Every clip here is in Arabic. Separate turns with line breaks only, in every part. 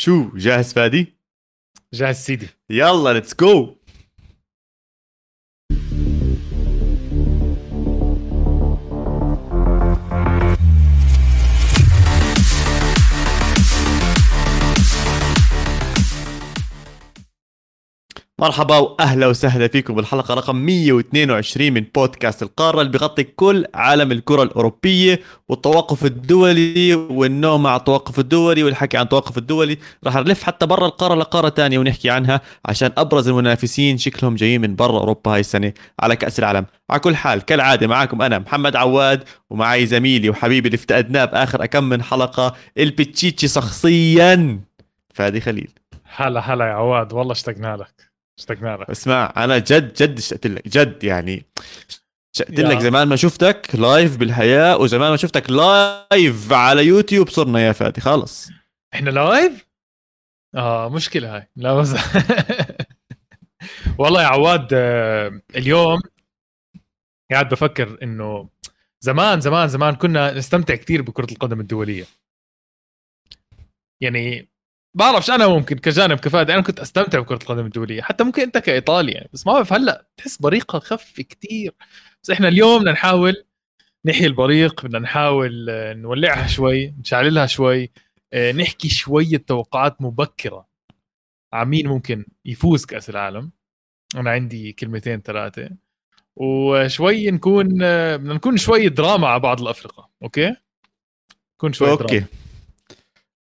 شو جاهز فادي؟
جاهز سيدي
يلا let's go مرحبا وأهلا وسهلا فيكم. بالحلقة رقم 122 من بودكاست القارة اللي بيغطي كل عالم الكرة الأوروبية والتوقف الدولي والنوم مع التوقف الدولي والحكي عن التوقف الدولي. راح نلف حتى برا القارة لقارة تانية ونحكي عنها عشان أبرز المنافسين شكلهم جايين من برا أوروبا هاي السنة على كأس العالم. على كل حال كالعادة معكم أنا محمد عواد ومعي زميلي وحبيبي اللي افتقدناه بآخر أكم من حلقة البتشيتشي شخصيا فادي خليل.
هلا هلا يا عواد والله اشتقنا لك. اشتقنا لك
اسمع أنا جد جد اشتقت لك جد يعني اشتقت لك زمان ما شفتك live بالحياة وزمان ما شفتك live على يوتيوب صرنا يا فادي خلص.
إحنا live؟ آه مشكلة هاي. لا بس والله يا عواد آه، اليوم قاعد بفكر إنه زمان زمان زمان كنا نستمتع كثير بكرة القدم الدولية. يعني بعرفش أنا ممكن كجانب كفادي أنا كنت أستمتع بكرة القدم الدوليه حتى ممكن أنت كإيطالي يعني بس ما بعرف هلأ تحس بريقها خف كثير بس إحنا اليوم بدنا نحاول نحيي البريق بدنا نحاول آه، نولعها شوي نشعللها شوي آه، نحكي شوية توقعات مبكرة. عن مين ممكن يفوز كأس العالم. أنا عندي كلمتين ثلاثة وشوي نكون آه، بدنا نكون شوي دراما على بعض الأفرقة okay؟ نكون شوي
okay. دراما.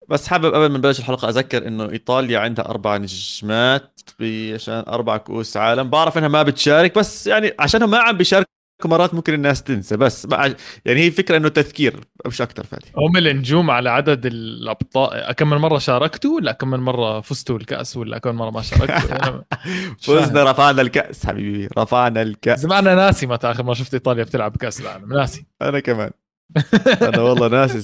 بس حابب قبل ما نبلش الحلقة أذكر إنه إيطاليا عندها أربع نجمات عشان أربع كؤوس عالم. بعرف إنها ما بتشارك بس يعني عشانهم ما عم بيشاركوا مرات ممكن الناس تنسى بس يعني هي فكرة إنه تذكير مش أكثر فادي.
هم النجوم على عدد الأبطال. كم من مرة شاركتوا ولا كم من مرة فزتوا الكأس ولا كم من مرة ما شاركتوا؟
فزنا رفعنا الكأس حبيبي رفعنا الكأس.
زمان أنا ناسي متى آخر مرة شفت إيطاليا بتلعب بكاس العالم ناسي.
أنا كمان. أنا والله ناسي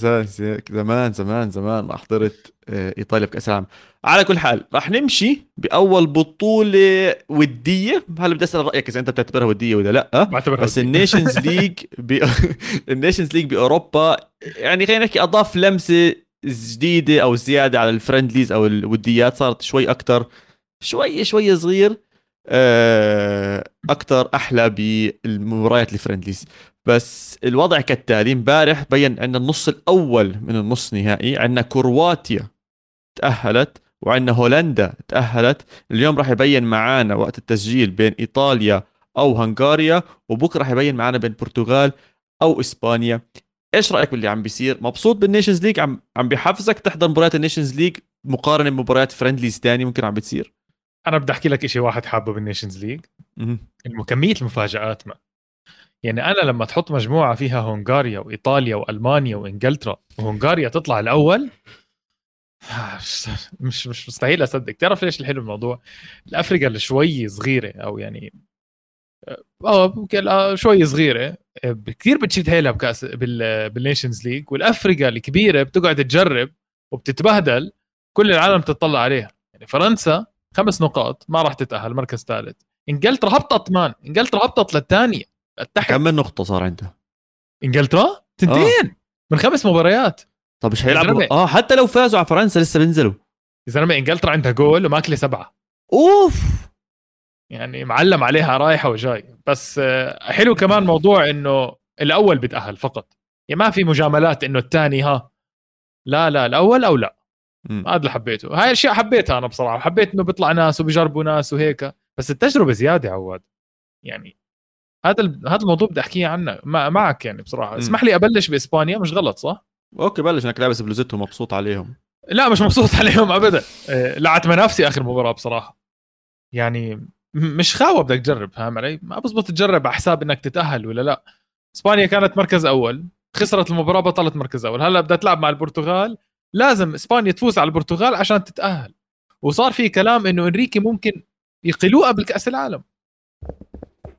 زمان زمان زمان ما حضرت آه، إيطاليا بكأس العالم. على كل حال راح نمشي بأول بطولة ودية. هلا بدي أسأل رأيك إذا أنت بتعتبرها ودية ولا لأ؟ بس ال Nations League ال Nations League بأوروبا يعني خلينا نحكي أضاف لمسة جديدة أو زيادة على ال friendlies أو الوديات. صارت شوي أكثر شوي شوي صغير آه، أكثر أحلى بالمباريات ال friendlies بس الوضع كالتالي امبارح بين عندنا النص الأول من النص نهائي عندنا كرواتيا تأهلت وعندنا هولندا تأهلت. اليوم راح يبين معانا وقت التسجيل بين إيطاليا أو هنغاريا وبكرة راح يبين معانا بين البرتغال أو إسبانيا. إيش رأيك باللي عم بيصير؟ مبسوط بال Nations League عم عم بيحفزك تحضر مباريات ال Nations League مقارنة بمباريات friendlies ثانية ممكن عم بتصير؟
أنا بدي أحكي لك شيء واحد حابه بال Nations League كمية المفاجآت ما يعني أنا لما تحط مجموعة فيها هنغاريا وإيطاليا وألمانيا وإنجلترا وهنغاريا تطلع الأول مش مش مستحيل أصدق. تعرف ليش الحلو الموضوع؟ الأفرقة اللي شوي صغيرة أو يعني آه, آه، شوي صغيرة كثير بتشد حيلها بكأس بال Nations League والأفرقة الكبيرة بتقعد تجرب وبتتبهدل كل العالم تطلع عليها. يعني فرنسا خمس نقاط ما راح تتأهل مركز ثالث. إنجلترا هبطت man إنجلترا هبطت للثانية.
تحت كم من نقطة صار عندها؟
إنجلترا؟ تنتين! آه. من خمس مباريات.
طب مش هيلعبوا؟ آه حتى لو فازوا على فرنسا لسه بينزلوا.
يا زلمة إنجلترا عندها جول وماكلة سبعة.
أوف!
يعني معلم عليها رايحة وجاي. بس آه، حلو كمان موضوع إنه الأول بيتاهل فقط. يعني ما في مجاملات إنه الثاني ها. لا لا الأول أو لا. هذا اللي حبيته. هاي الاشياء حبيتها أنا بصراحة. حبيت إنه بيطلع ناس وبيجربوا ناس وهيك. بس التجربة زيادة عواد. يعني هذا هذا الموضوع بدي أحكيه عنه معك يعني بصراحة. اسمح لي أبلش بإسبانيا مش غلط صح؟
أوكي بلش. انك لابس بلوزتهم مبسوط عليهم.
لا مش مبسوط عليهم ابدا. إيه، لعت منافسي آخر مباراة بصراحة. يعني مش خاوة بدك تجرب فاهم علي؟ ما بزبط تجرب على حساب إنك تتأهل ولا لا. إسبانيا كانت مركز أول خسرت المباراة بطلت مركز أول. هلأ بدها تلعب مع البرتغال. لازم إسبانيا تفوز على البرتغال عشان تتأهل. وصار في كلام إنه إنريكي ممكن يقيلوه قبل كأس العالم.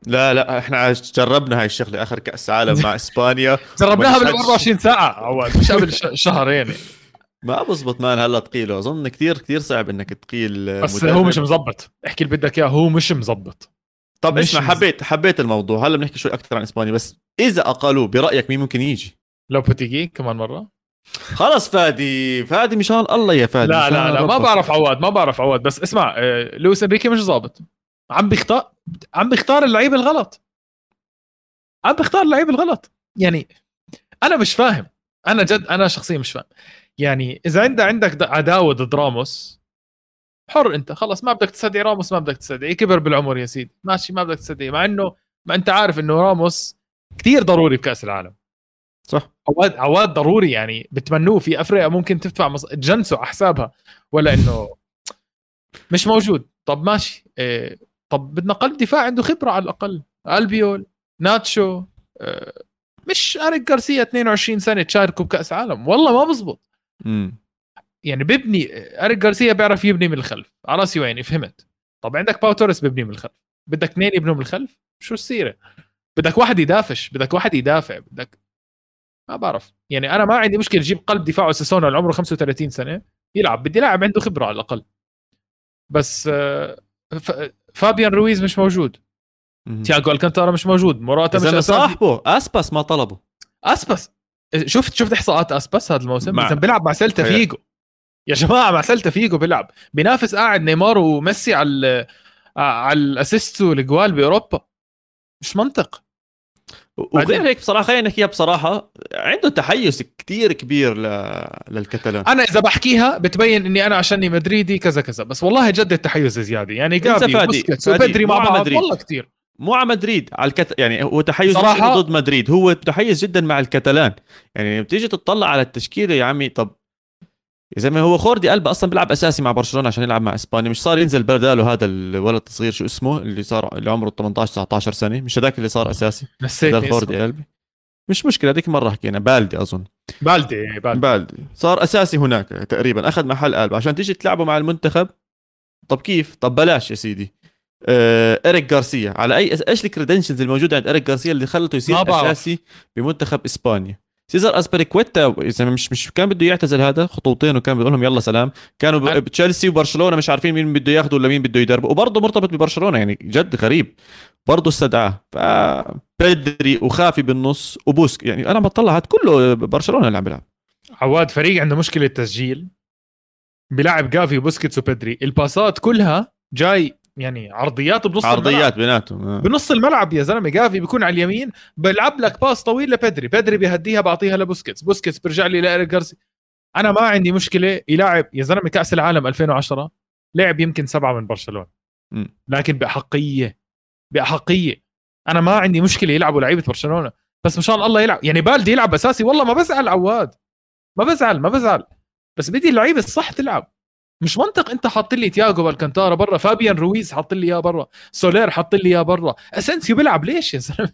لا لا إحنا جربنا هاي الشغلة آخر كأس عالم مع إسبانيا.
جربناها قبل 24 ساعة عواد مش قبل شهرين.
ما بزبط مان هلا تقيله أظن كثير كثير صعب إنك تقيل
بس مدرب. هو مش مزبط. احكي اللي بدك إياه هو مش مزبط.
طب اسمع حبيت حبيت الموضوع. هلا بنحكي شوي أكثر عن إسبانيا بس إذا اقالوه برأيك مين ممكن يجي؟
لو بوتيجي كمان مرة.
خلص فادي فادي مشان الله يا فادي
لا لا لا ما. بعرف عواد ما بعرف عواد. بس اسمع آه، لويس إنريكي مش ظابط. عم بيختار عم بيختار اللعيب الغلط. عم بيختار اللعيب الغلط. يعني أنا مش فاهم. أنا جد أنا شخصيا مش فاهم. يعني إذا انت عندك عداوة ضد راموس حر أنت. خلص ما بدك تستدعي راموس ما بدك تستدعي كبر بالعمر يا سيدي. ماشي ما بدك تستدعي مع إنه ما أنت عارف إنه راموس كثير ضروري بكأس العالم.
صح.
عواد عواد ضروري يعني بتمنوه في أفريقيا ممكن تدفع مص... تجنسوا على حسابها ولا إنه مش موجود. طب ماشي. إيه طب بدنا قلب دفاع عنده خبرة على الأقل. ألبيول ناتشو إيه مش أريك جارسيا 22 سنة تشاركوا بكأس عالم. والله ما بزبط.
امم
يعني بيبني أريك جارسيا بيعرف يبني من الخلف. على رأسي وعيني فهمت. طب عندك باو توريس بيبني من الخلف. بدك اثنين يبنوا من الخلف؟ شو السيرة؟ بدك واحد يدافش بدك واحد يدافع بدك ما بعرف. يعني أنا ما عندي مشكلة أجيب قلب دفاع أوساسونا اللي عمره 35 سنة يلعب بدي لاعب عنده خبرة على الأقل. بس آه، فابيان رويز مش موجود. تياغو ألكانتارا مش موجود. موراتا مش إذا
صاحبه. أسباس ما طلبه.
أسباس شفت شفت إحصاءات أسباس هذا الموسم؟
مع-
مع... بيلعب مع سيلتا. فيجو يا جماعة مع سيلتا فيجو بيلعب. بينافس قاعد نيمار وميسي على ال- على الأسيست والاجوال بأوروبا. مش منطق.
وغير هيك بصراحة خلينا نحكيها بصراحة عنده تحيز كتير كبير ل... للكتالان
أنا إذا بحكيها بتبين إني أنا عشاني مدريدي كذا كذا بس والله جد التحيز زيادة. يعني وبوسكيتس
فادي،
وبدري مع بعض
مدريد.
والله كثير
مو على مدريد على الكت... يعني هو تحيز
صراحة-
ضد مدريد هو تحيز جدا مع الكتالان. يعني بتيجي تطلع على التشكيلة يا عمي طب يا زلمة هو خوردي ألبا أصلا بيلعب أساسي مع برشلونة عشان يلعب مع إسبانيا. مش صار ينزل بداله هذا الولد الصغير شو اسمه اللي صار اللي عمره 18 19 سنة. مش هذاك اللي صار أساسي؟
نسيت
خوردي ألبا مش مشكلة هذيك مرة حكينا. بالدي أظن.
بالدي بالدي.
بالدي. صار أساسي هناك تقريبا. أخذ محل ألبا عشان تيجي تلعبه مع المنتخب طب كيف؟ طب بلاش يا سيدي. آه، إريك جارسيا على أي إيش ال credentials الموجودة عند إريك جارسيا اللي خلته يصير. أساسي بمنتخب إسبانيا؟ سيزر أسبريكويتا إذا مش مش كان بده يعتزل هذا خطوتين وكان بيقول لهم يلا سلام. كانوا بتشيلسي وبرشلونة مش عارفين مين بده ياخذه ولا مين بده يدربه وبرضه مرتبط ببرشلونة يعني جد غريب. برضه استدعاه. فبدري وخافي بالنص وبوسكيتس يعني أنا بطلع هاد كله برشلونة اللي عم بيلعب.
عواد فريق عنده مشكلة تسجيل. بيلعب جافي وبوسكيتس وبدري. الباسات كلها جاي يعني عرضيات بنص الملعب.
عرضيات بيناتهم آه.
بنص الملعب يا زلمة جافي بيكون على اليمين بلعب لك باس طويل لبدري بدري بيهديها بعطيها لبوسكيتس بوسكيتس بيرجع لي لإيريك جارسيا أنا ما عندي مشكلة يلاعب يا زلمة كأس العالم 2010 لعب يمكن سبعة من
برشلونة.
لكن بأحقية بأحقية أنا ما عندي مشكلة يلعبوا لعيبة برشلونة بس مشان الله يلعب يعني بالدي يلعب أساسي والله ما بزعل عواد ما بزعل ما بزعل بس بدي اللعيبة الصح تلعب مش منطق انت حاط لي تياجو ألكانتارا برا فابيان رويز حاط لي اياه برا سولير حط لي اياه برا اسنسيو بيلعب ليش يا زلمة؟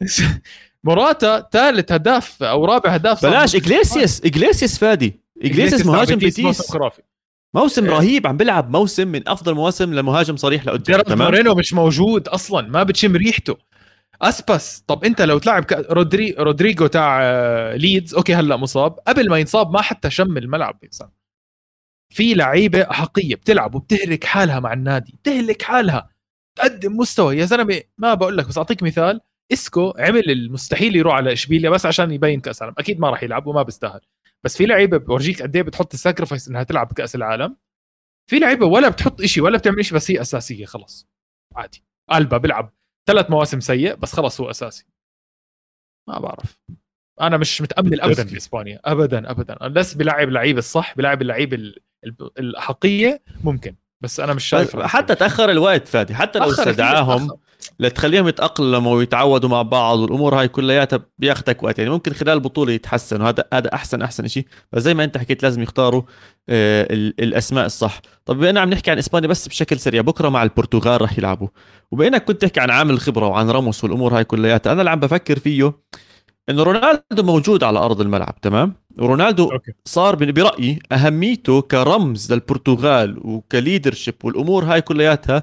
موراتا ثالث هداف أو رابع هداف
بلاش. اجليسيس اجليسيس فادي. اجليسيس مهاجم
بيتيس موسم خرافي.
موسم
إيه.
رهيب عم بيلعب موسم من أفضل مواسم لمهاجم صريح لقدام تمام؟
مورينو مش موجود أصلا ما بتشم ريحته. أسباس طب أنت لو تلعب رودري رودريجو تاع آه، ليدز okay هلأ مصاب. قبل ما ينصاب ما حتى شم الملعب يا زلمة. في لعيبة أحقية بتلعب وبتهلك حالها مع النادي بتهلك حالها. تقدم مستوى. يا زلمة ما بقول لك بس أعطيك مثال. إسكو عمل المستحيل يروح على إشبيليا بس عشان يبين كأس العالم. أكيد ما راح يلعب وما بيستاهل. بس في لعيبة بورجيك قد إيه بتحط ال sacrifice إنها تلعب بكأس العالم؟ في لعيبة ولا بتحط إشي ولا بتعمل إشي بس هي أساسية خلص عادي. ألبا بيلعب ثلاث مواسم سيء بس خلص هو أساسي. ما بعرف. أنا مش متأمل ابدا
بالتفكير.
باسبانيا ابدا ابدا. بس بيلعب اللعيب الصح بيلعب اللعيب ال- ال- الاحقيه ممكن بس أنا مش شايف
حتى تأخر الوقت فادي حتى لو استدعاهم. لتخليهم يتأقلموا ويتعودوا مع بعض والأمور هاي كلياتها بياخدك وقت. يعني ممكن خلال البطولة يتحسنوا هذا هذا أحسن أحسن شيء بس زي ما أنت حكيت لازم يختاروا آه، ال- الأسماء الصح. طب بما عم نحكي عن إسبانيا بس بشكل سريع بكرة مع البرتغال رح يلعبوا. وبانك كنت تحكي عن عامل الخبره وعن راموس والأمور هاي كلياتها أنا اللي عم بفكر فيه إنه رونالدو موجود على أرض الملعب تمام؟ ورونالدو
okay.
صار برأيي أهميته كرمز للبرتغال وك leadership والأمور هاي كلياتها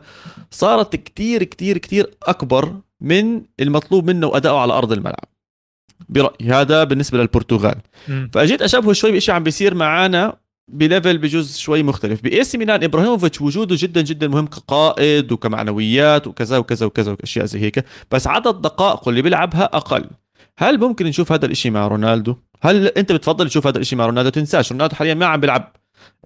صارت كتير كتير كتير أكبر من المطلوب منه وادائه على أرض الملعب. برأيي هذا بالنسبة للبرتغال. فأجيت أشبهه شوي بشيء عم بيصير معانا ب level بجزء شوي مختلف. بإي سي ميلان إبراهيموفيتش وجوده جدا جدا مهم كقائد وكمعنويات وكذا وكذا وكذا وأشياء زي هيك. بس عدد دقائقه اللي بيلعبها أقل. هل ممكن نشوف هذا الإشي مع رونالدو؟ هل أنت بتفضل تشوف هذا الشيء مع رونالدو؟ تنساش رونالدو حاليا ما عم بيلعب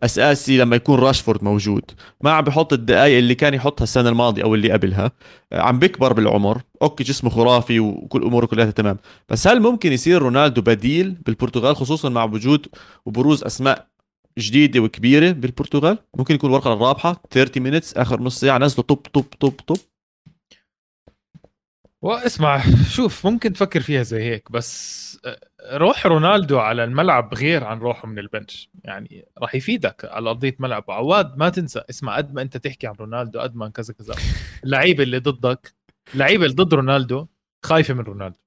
أساسي لما يكون راشفورد موجود. ما عم بحط الدقائق اللي كان يحطها السنة الماضية أو اللي قبلها. عم بيكبر بالعمر. okay جسمه خرافي وكل أموره كلها تمام. بس هل ممكن يصير رونالدو بديل بالبرتغال خصوصا مع وجود وبروز أسماء جديدة وكبيرة بالبرتغال؟ ممكن يكون الورقة الرابحة 30 minutes آخر نص ساعة نزلوا طب طب طب طب.
واسمع شوف ممكن تفكر فيها زي هيك بس روح رونالدو على الملعب غير عن روحه من البنش. يعني راح يفيدك على أرضية ملعب وعواد ما تنسى اسمع قد ما أنت تحكي عن رونالدو قد ما كذا كذا. اللعيبه اللي ضدك اللعيبه اللي ضد رونالدو خايفة من رونالدو.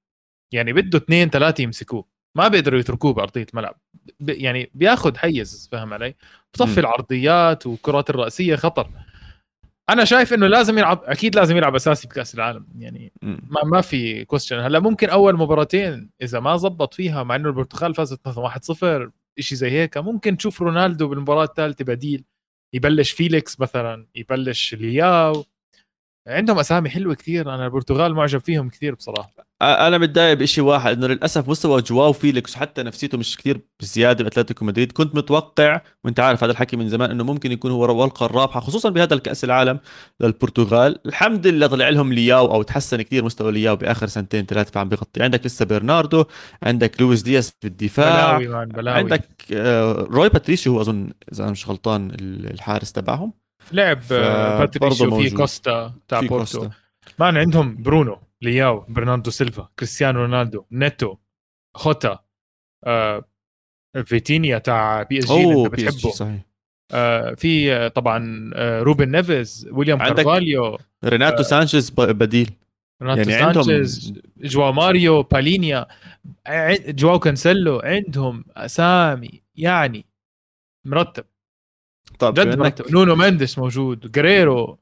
يعني بده اثنين ثلاثة يمسكوه. ما بيقدروا يتركوه بأرضية الملعب يعني بياخذ حيز فاهم علي؟ بطفي العرضيات وكرات الرأسية خطر. أنا شايف إنه لازم يلعب أكيد لازم يلعب أساسي بكاس العالم. يعني ما ما في question هلأ ممكن أول مباراتين إذا ما زبط فيها مع إنه البرتغال فازت مثلا 1-0 شيء زي هيك ممكن تشوف رونالدو بالمباراة الثالثة بديل يبلش فيليكس مثلا يبلش لياو عندهم أسامي حلوة كثير. أنا البرتغال معجب فيهم كثير بصراحة.
أنا متضايق بشيء واحد إنه للأسف مستوى جواو فيليكس وحتى نفسيته مش كثير بزيادة بأتلتيكو مدريد. كنت متوقع وأنت عارف هذا الحكي من زمان إنه ممكن يكون هو الورقه الرابحه خصوصا بهذا الكأس العالم للبرتغال. الحمد لله طلع لهم لياو أو تحسن كثير مستوى لياو بآخر سنتين ثلاثة فعم بيغطي. عندك لسه برناردو عندك روبن دياس في الدفاع.
بلاوي بلاوي.
عندك آه، روي باتريسيو هو أظن إذا أنا مش غلطان الحارس تبعهم.
لعب باتريسيو في كوستا تاع بورتو. مان عندهم برونو لياو برناردو سيلفا كريستيانو رونالدو نيتو خوتا آه، فيتينيا تاع بي اس جي اللي أنت بتحبه. صحيح. آه في آه، طبعا آه روبن نيفيز ويليام كارفاليو
ريناتو آه سانشيز بديل.
ريناتو يعني سانشيز عندهم... جواو ماريو بالينيا جواو كانسيلو عندهم اسامي يعني مرتب. طب جد مرتب نونو مينديس موجود. جريرو.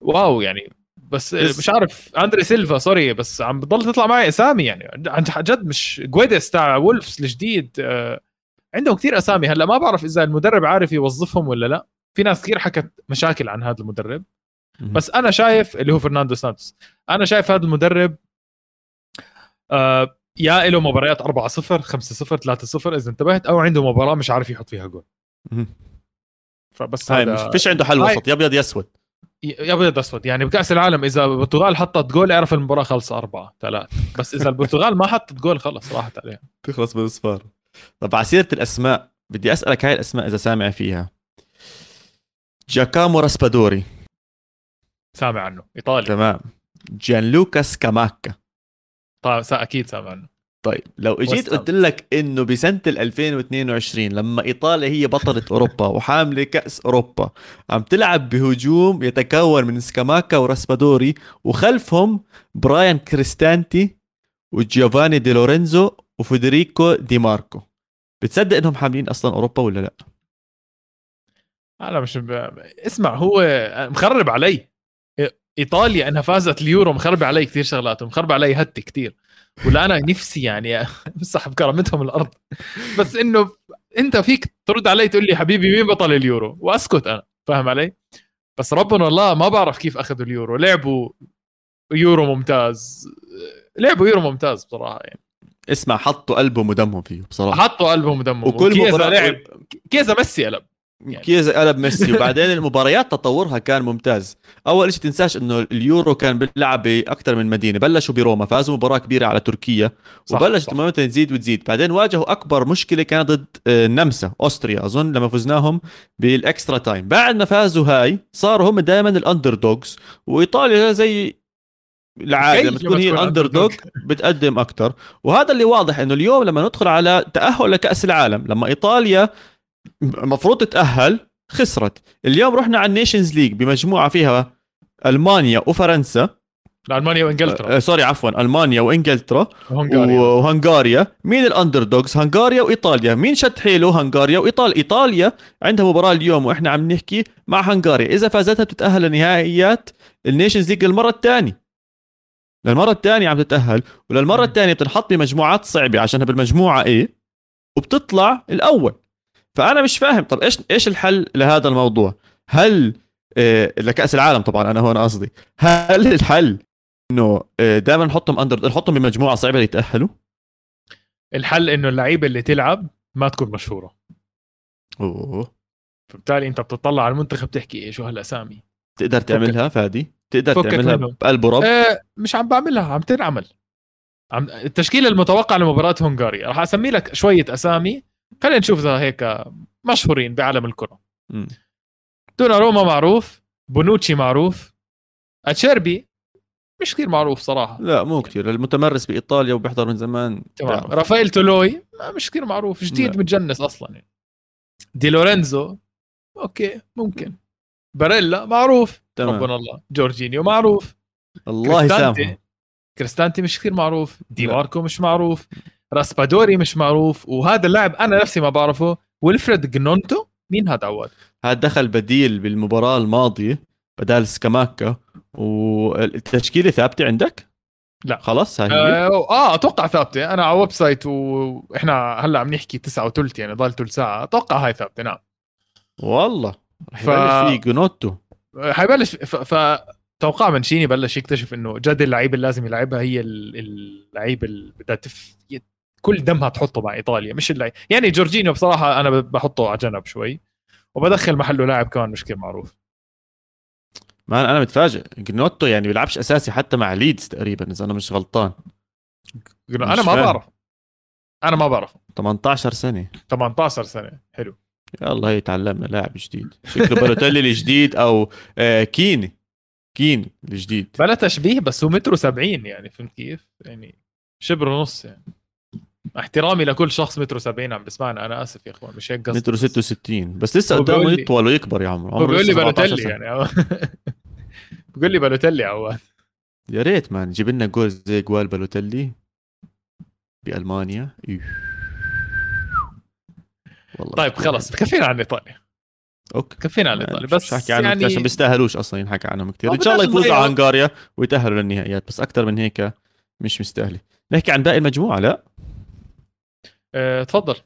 واو يعني. بس, بس مش عارف. أندري سيلفا sorry بس عم بضل تطلع معي أسامي يعني. عن جد مش جويدس تاع وولفز الجديد. آه عندهم كثير أسامي. هلأ ما بعرف إذا المدرب عارف يوظفهم ولا لأ. في ناس كثير حكت مشاكل عن هذا المدرب. بس أنا شايف اللي هو فرناندو سانتوس. أنا شايف هذا المدرب آه يا له مباريات 4 0 5 0 3 0 إذا انتبهت أو عنده مباراة مش عارف يحط فيها جول.
فبس هذا مش فيش عنده حل وسط يا أبيض يا أسود.
يا أبيض أسود. يعني بكأس العالم إذا البرتغال حطت جول اعرف المباراة خلص أربعة ثلاث بس إذا البرتغال ما حطت جول خلص راحت عليها
تخلص بالاصفار طب على سيرة الأسماء بدي أسألك هاي الأسماء إذا سامع فيها. جاكامو راسبادوري.
سامع عنه. إيطالي.
تمام. جان لوكاس كاماكا.
طيب أكيد سامع عنه.
طيب لو اجيت قلت لك إنه بسنة 2022 لما إيطاليا هي بطلة أوروبا وحاملة كأس أوروبا عم تلعب بهجوم يتكون من سكاماكا وراسبادوري وخلفهم براين كريستانتي وجيوفاني دي لورينزو وفيدريكو دي ماركو. بتصدق إنهم حاملين أصلا أوروبا ولا لأ؟
أنا مش ب... اسمع هو مخرب علي. إيطاليا انها فازت اليورو مخرب علي كثير شغلات ومخرب علي هتي كثير ولا أنا نفسي يعني امسح بكرامتهم الأرض. بس إنه أنت فيك ترد علي تقول لي حبيبي مين بطل اليورو؟ وأسكت أنا فاهم علي؟ بس ربنا الله ما بعرف كيف أخذوا اليورو. لعبوا يورو ممتاز. لعبوا يورو ممتاز بصراحة يعني.
اسمع حطوا قلبهم ودمهم فيه بصراحة.
حطوا قلبهم ودمهم. وكل مباراة لعب. كيزا ميسي قلب
يعني. كيزا قلب ميسي. وبعدين المباريات تطورها كان ممتاز. أول شيء تنساش إنه اليورو كان بيلعب بأكثر من مدينة. بلشوا بروما فازوا مباراة كبيرة على تركيا. وبلشت ال momentum تزيد وتزيد. بعدين واجهوا أكبر مشكلة كانت ضد آه، النمسا Austria. أظن لما فزناهم بال extra time. بعد ما فازوا هاي صاروا هم دائما ال underdogs. وإيطاليا زي العادة لما تكون هي ال underdog. بتقدم أكثر وهذا اللي واضح إنه اليوم لما ندخل على تأهل لكأس العالم لما إيطاليا المفروض تتأهل خسرت. اليوم رحنا على ال Nations League بمجموعة فيها ألمانيا وفرنسا.
ألمانيا وإنجلترا.
آه sorry عفوا ألمانيا وإنجلترا وهنغاريا. وهنغاريا. مين ال underdogs هنغاريا وإيطاليا. مين شد حيله؟ هنغاريا وإيطاليا. إيطاليا عندها مباراة اليوم وإحنا عم نحكي مع هنغاريا. إذا فازتها بتتأهل لنهائيات ال Nations League للمرة الثانية. للمرة الثانية عم تتأهل وللمرة الثانية بتنحط بمجموعات صعبة عشانها بالمجموعة A وبتطلع الأول. فأنا مش فاهم طب إيش إيش الحل لهذا الموضوع؟ هل إيه لكأس العالم طبعا أنا هون قصدي. هل الحل إنه إيه دائما نحطهم under نحطهم بمجموعة صعبة ليتأهلوا؟
الحل إنه اللعيبة اللي تلعب ما تكون مشهورة.
أوه.
فبالتالي أنت بتطلع على المنتخب تحكي شو هالأسامي؟
تقدر تعملها فادي؟ تقدر تعملها
منه.
بقلب ورب؟
آه مش عم بعملها عم تنعمل. عم التشكيلة المتوقعة لمباراة هنغاريا. راح أسمي لك شوية أسامي خلينا نشوف اذا هيك مشهورين بعالم
الكرة.
دونا روما معروف بونوتشي معروف أتشيربي مش كثير معروف صراحة.
لا مو كثير، متمرس بإيطاليا وبيحضر من زمان.
تمام. رافائيل تولوي مش كثير معروف جديد
لا.
متجنس أصلا يعني. دي لورينزو okay ممكن. باريلا معروف.
تمام.
ربنا الله. جورجينيو معروف.
الله يسامحه.
كريستانتي مش كثير معروف. دي. ماركو مش معروف. راسبادوري مش معروف وهذا اللاعب أنا نفسي ما بعرفه ويلفريد جنوتو. مين هذا عواد
هذا دخل بديل بالمباراة الماضية بدال سكاماكا. والتشكيلة ثابتة عندك؟
لا.
خلاص هاي
آه, آه أتوقع ثابتة. أنا على website وإحنا هلأ عم نحكي تسعة وثلث يعني ضل ثلث ساعة. أتوقع هاي ثابتة نعم.
والله. رح
ف-
يبلش فيه جنوتو
حيبلش ف... ف... توقع منشيني بلش يكتشف إنه جد اللعيبة اللي لازم يلعبها هي ال- اللعيبة اللي بدها تف... كل دمها تحطه مع إيطاليا مش اللعيب. يعني جورجينيو بصراحة أنا بحطه على جنب شوي وبدخل محله لاعب كمان مش كثير معروف.
ما أنا متفاجئ. جنوتو يعني بيلعبش أساسي حتى مع ليدز تقريبا إذا أنا مش غلطان.
أنا
مش فاهم.
بعرف. أنا ما بعرف.
18 سنة.
18 سنة. حلو.
يلا هي تعلمنا لاعب جديد. شكله بالوتيلي الجديد أو آه كيني. كين الجديد.
بلا تشبيه بس هو متر 70 يعني فهمت كيف؟ يعني شبر ونص يعني. احترامي لكل شخص متر 70 عم بسمعنا أنا آسف يا إخوان مش هيك قصدي
متر 66 بس لسه قدامه يطول ويكبر يا عمر
هو
عمره
بيقول لي
لسه 17
بالوتيلي. يعني بيقول لي بالوتيلي عواد
يا ريت مان جيب لنا جول زي جوال بالوتيلي بألمانيا. إيه. والله
طيب خلص كفينا عن إيطاليا.
أوكي.
كفينا عن إيطاليا بس
مش حكي عنهم؟
يعني
عشان بيستاهلوش أصلا ينحكى عنهم كثير إن شاء الله يفوزوا على. هنغاريا ويتأهلوا للنهائيات بس أكثر من هيك مش مستاهلة. نحكي عن باقي المجموعة لا.
آه، تفضل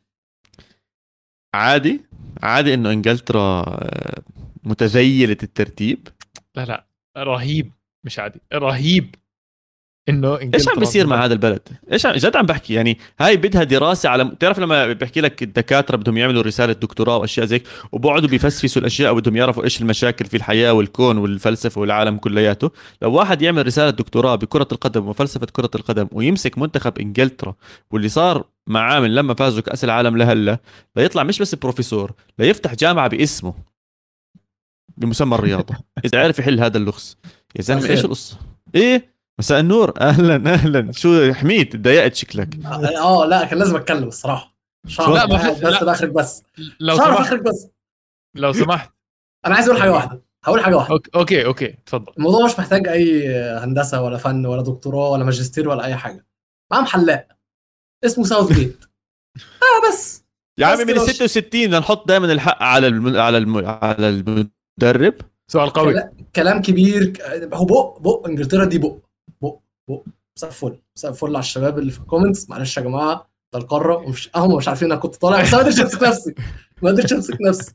عادي عادي إنه إنجلترا آه، متذيلة الترتيب.
لا لا رهيب مش عادي رهيب إنه
إيش عم بيصير مع هذا البلد؟ إيش عم جد عم بحكي يعني هاي بدها دراسة على بتعرف لما بحكي لك الدكاترة بدهم يعملوا رسالة دكتوراه وأشياء زي وبقعدوا بيفسفسوا الأشياء وبدهم يعرفوا إيش المشاكل في الحياة والكون والفلسفة والعالم كلياته، لو واحد يعمل رسالة دكتوراه بكرة القدم وفلسفة كرة القدم ويمسك منتخب إنجلترا واللي صار معاه من لما فازوا كأس العالم لهلا ليطلع مش بس بروفيسور ليفتح جامعة باسمه. بمسمى الرياضة. إذا عرف يحل هذا اللغز. يا
زلمة.
إيش القصة؟ إيه؟ مساء النور. أهلا أهلا. شو حميت تضايقت شكلك.
آه لا كان لازم أتكلم
الصراحة؟
هعرف
لا، ما
بس
لا.
لاخرك بس.
لو
مش هعرف
سمحت.
اخرك بس.
لو سمحت.
أنا عايز أقول حاجة واحدة. هقول حاجة واحدة.
okay okay okay. تفضل
الموضوع مش محتاج أي هندسة ولا فن ولا دكتوراه ولا ماجستير ولا أي حاجة. معاهم حلاق اسمه ساوث جيت آه بس.
يا عمي من ال 66 بدنا نحط دائما الحق على الم... على الم... على المدرب.
سؤال قوي.
كلا- كلام كبير. ك- هو بق بق إنجلترا دي بق. بق بق. مساء الفل. مساء الفل على الشباب اللي في ال comments معلش يا جماعة ده القارة. ومش هم مش عارفين أنا كنت طالع. بس ما قدرتش أمسك نفسي. ما قدرتش أمسك نفسي.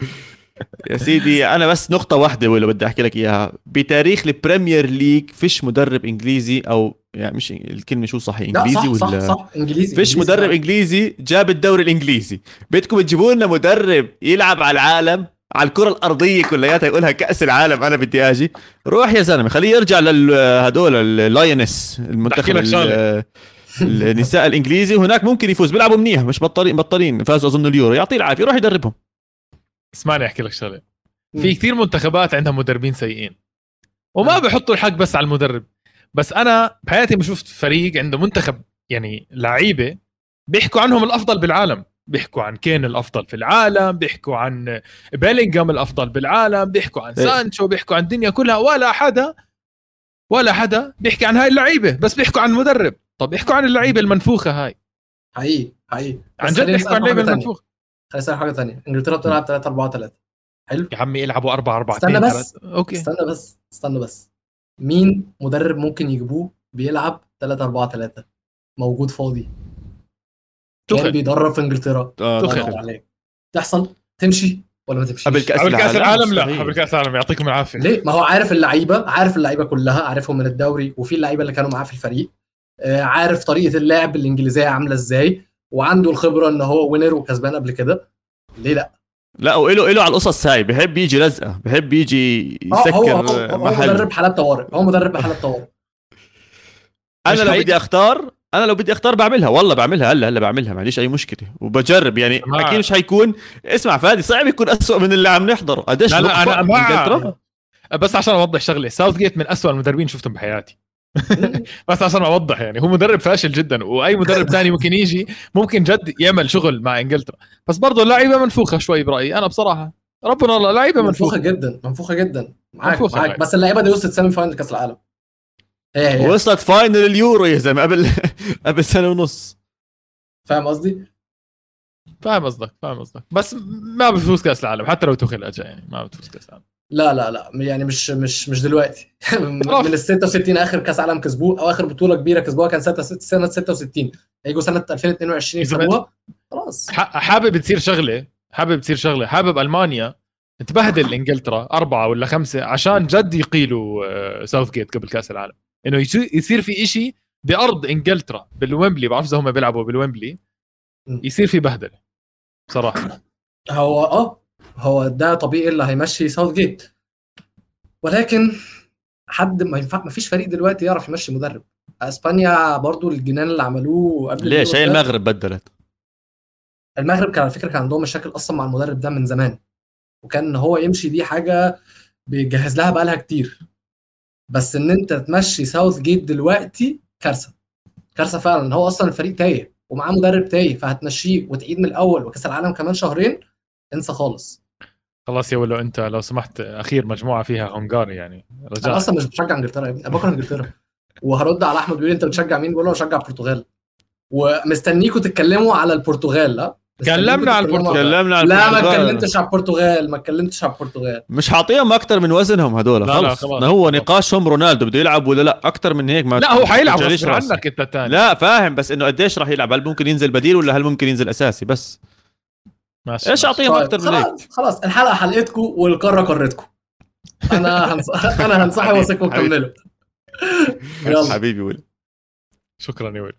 يا سيدي أنا بس نقطة واحدة ولا بدي أحكي لك إياها. بتاريخ البريمير ليج فيش مدرب إنجليزي أو يعني مش الكلمة شو صحيح
لا
إنجليزي
صح
ولا
صح صح إنجليزي
فيش. مدرب إنجليزي جاب الدوري الإنجليزي. بدكم تجيبوا لنا مدرب يلعب على العالم على الكرة الأرضية كلياتها يقولها كأس العالم أنا بدي أجي روح يا زلمة خليه يرجع لهدول اللاينس المنتخب النساء الإنجليزي وهناك ممكن يفوز. بيلعبوا منيح مش بطلين بطلين فازوا أظن اليورو. يعطيه العافية يروح يدربهم.
اسمعني أحكي لك
شغلة.
في كثير منتخبات عندها مدربين سيئين وما بحطوا الحق بس على المدرب. بس أنا بحياتي ما شفت فريق عنده منتخب يعني لعيبة بيحكوا عنهم الأفضل بالعالم. بيحكوا عن كين الأفضل في العالم بيحكوا عن بيلينغهام الأفضل بالعالم بيحكوا عن
إيه.
سانشو بيحكوا عن الدنيا كلها ولا حدا ولا حدا بيحكي عن هاي اللعيبة بس بيحكوا عن المدرب طب احكوا عن اللعيبة المنفوخة هاي.
حقيقي حقيقي.
عن جد بيحكوا عن اللعيبة
حاجة تانية.
المنفوخه
خليني أسأل حاجة ثانية إنجلترا بتلعب 3 4 3 حلو؟
يا عمي يلعبوا 4 4
استنى بس.
أوكي.
استنى بس. استنى بس. مين مدرب ممكن يجيبوه بيلعب 3 4 3 موجود فاضي. كان
تخل
بيدرب في إنجلترا.
آه،
تخل.
تحصل؟ تمشي ولا ما تمشيش؟
قبل كأس
قبل كأس العالم؟ لا. قبل كأس العالم. يعطيكم العافية.
ليه؟ ما هو عارف اللعيبة عارف اللعيبة كلها عارفهم من الدوري وفي اللعيبة اللي كانوا معاه في الفريق. آه، عارف طريقة اللعب الإنجليزية عاملة إزاي وعنده الخبرة إن هو وينر وكسبان قبل كده. ليه لأ؟
لا وإله إله على القصص هاي بحب يجي لزقة بحب يجي
آه،
يسكر
هو هو, هو, هو مدرب حالات طوارئ هو مدرب بحالات طوارئ
أنا
لو؟ بدي أختار أنا لو بدي أختار بعملها والله بعملها هلا هلا بعملها ما عنديش أي مشكلة وبجرب يعني
جماعة.
أكيد مش حيكون اسمع فادي صعب يكون أسوأ من اللي عم نحضره قديش
لا لا أنا مع؟ بس عشان أوضح شغلة ساوث جيت من أسوأ المدربين شفتهم بحياتي بس عشان أوضح يعني هو مدرب فاشل جدا وأي مدرب تاني ممكن يجي ممكن جد يعمل شغل مع إنجلترا. بس برضه اللعيبة منفوخة شوي برأيي أنا بصراحة. ربنا الله لعيبه
منفوخة.
منفوخة
جدا منفوخة جدا. معاك
منفوخة
معاك. بس اللعيبة دي وصلت semi final كأس العالم. هي هي
وصلت final اليورو يا زلمة قبل قبل سنة ونص.
فاهم قصدي؟
فاهم قصدك فاهم قصدك. بس ما بفوز كأس العالم حتى لو توخيل اجى يعني ما بتفوز كأس العالم.
لا لا لا يعني مش مش مش دلوقتي. من ال 66 آخر كأس عالم كسبوه أو آخر بطولة كبيرة كسبوها كان سنة سنة 66 هيجوا سنة 2022
إذا
يكسبوها؟ خلاص.
حابب تصير شغلة حابب تصير شغلة. حابب ألمانيا تبهدل إنجلترا أربعة ولا خمسة عشان جد يقيلوا آه، ساوث جيت قبل كأس العالم. إنه يصير- يصير في إشي بأرض إنجلترا بالويمبلي بعرف إذا هم بيلعبوا بالويمبلي. يصير في بهدلة صراحة.
هو آه. هو ده طبيعي اللي هيمشي ساوث جيت ولكن حد ما ينفع ما فيش فريق دلوقتي يعرف يمشي مدرب. اسبانيا برضو الجنان اللي عملوه قبل اليورو ده.
المغرب بدلت.
المغرب كان على فكرة كان عندهم مشاكل أصلا مع المدرب ده من زمان. وكان إن هو يمشي دي حاجة بيجهز لها بقالها كتير. بس إن أنت تمشي ساوث جيت دلوقتي كارثة. كارثة فعلا. ان هو أصلا الفريق تايه ومعاه مدرب تايه فهتمشيه وتعيد من الأول وكأس العالم كمان شهرين انسى خالص.
خلاص يا ولو انت لو سمحت اخير مجموعة فيها هونغاري يعني.
أنا
رجاء
أصلا مش بشجع إنجلترا يا ابني أنا بكره إنجلترا. وهرد على أحمد بيقول أنت بتشجع مين؟ بقول له بشجع البرتغال. ومستنيكم تتكلموا على البرتغال لا مستنيكوا
كلمنا على البرتغال.
تكلمنا عن
لا ما. اتكلمتش على البرتغال ما اتكلمتش على البرتغال.
مش حاطيهم أكثر من وزنهم خلص
خلاص.
ما هو نقاشهم رونالدو بده يلعب ولا لا؟ أكثر من هيك ما
لا هو حيلعب. غصب. عنك أنت الثاني
لا فاهم. بس إنه قديش راح يلعب؟ هل ممكن ينزل بديل ولا هل ممكن ينزل أساسي؟ بس.
ماشي إيش.
أعطيهم
طيب،
أكثر من هيك
خلاص خلاص الحلقة حلقتكم والقاره قارتكم أنا هنص... أنا هنصحي واسيبكم
حبيبي.
تكملوا يلا.
حبيبي ويل
شكرا يا ولد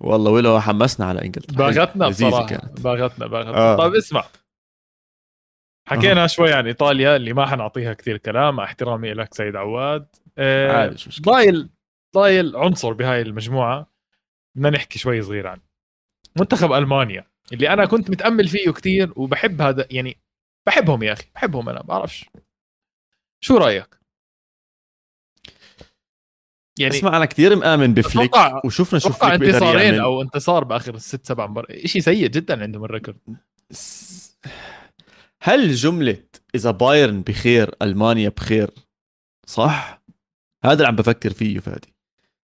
والله ويلو حمسنا على إنجلترا.
باغتنا
بصراحة.
باغتنا باغتنا.
آه.
طيب اسمع. حكينا شوي عن إيطاليا اللي ما حنعطيها كثير كلام. مع احترامي لك سيد عواد. آه، ضايل ضايل عنصر بهاي المجموعة. بدنا نحكي شوي صغير عنه منتخب ألمانيا. اللي أنا كنت متأمل فيه كثير وبحب هذا يعني بحبهم يا أخي بحبهم أنا بعرفش. شو رأيك؟ يعني
اسمع أنا كثير مآمن بفليك وشفنا شو فليك
انتصارين
يعمل.
أو انتصار بآخر الست سبع مباريات شيء سيء جدا عندهم
س- هل جملة إذا بايرن بخير ألمانيا بخير صح؟ هذا اللي عم بفكر فيه فادي.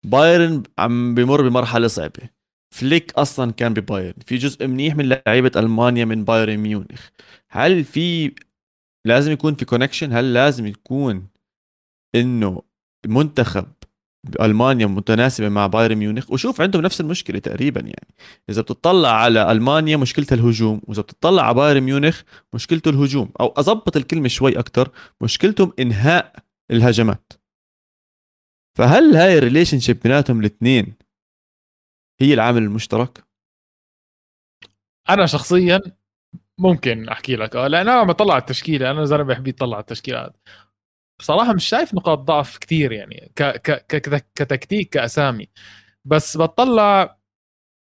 بايرن عم بمر بمرحلة صعبة. فليك أصلا كان ببايرن. في جزء منيح من لعيبة ألمانيا من بايرن ميونخ. هل في لازم يكون في connection هل لازم يكون إنه منتخب بألمانيا متناسبة مع بايرن ميونخ؟ وشوف عندهم نفس المشكلة تقريبا يعني. إذا بتطلع على ألمانيا مشكلتها الهجوم وإذا بتطلع على بايرن ميونخ مشكلته الهجوم. أو اضبط الكلمة شوي أكثر مشكلتهم إنهاء الهجمات. فهل هاي ال relationship بيناتهم الاثنين هي العامل المشترك؟
أنا شخصيا ممكن أحكي لك آه لأن أنا بطلع على التشكيلة أنا زلمة بحب يطلع التشكيلات. بصراحة مش شايف نقاط ضعف كثير يعني ك ك ك كتكتيك كأسامي. بس بطلع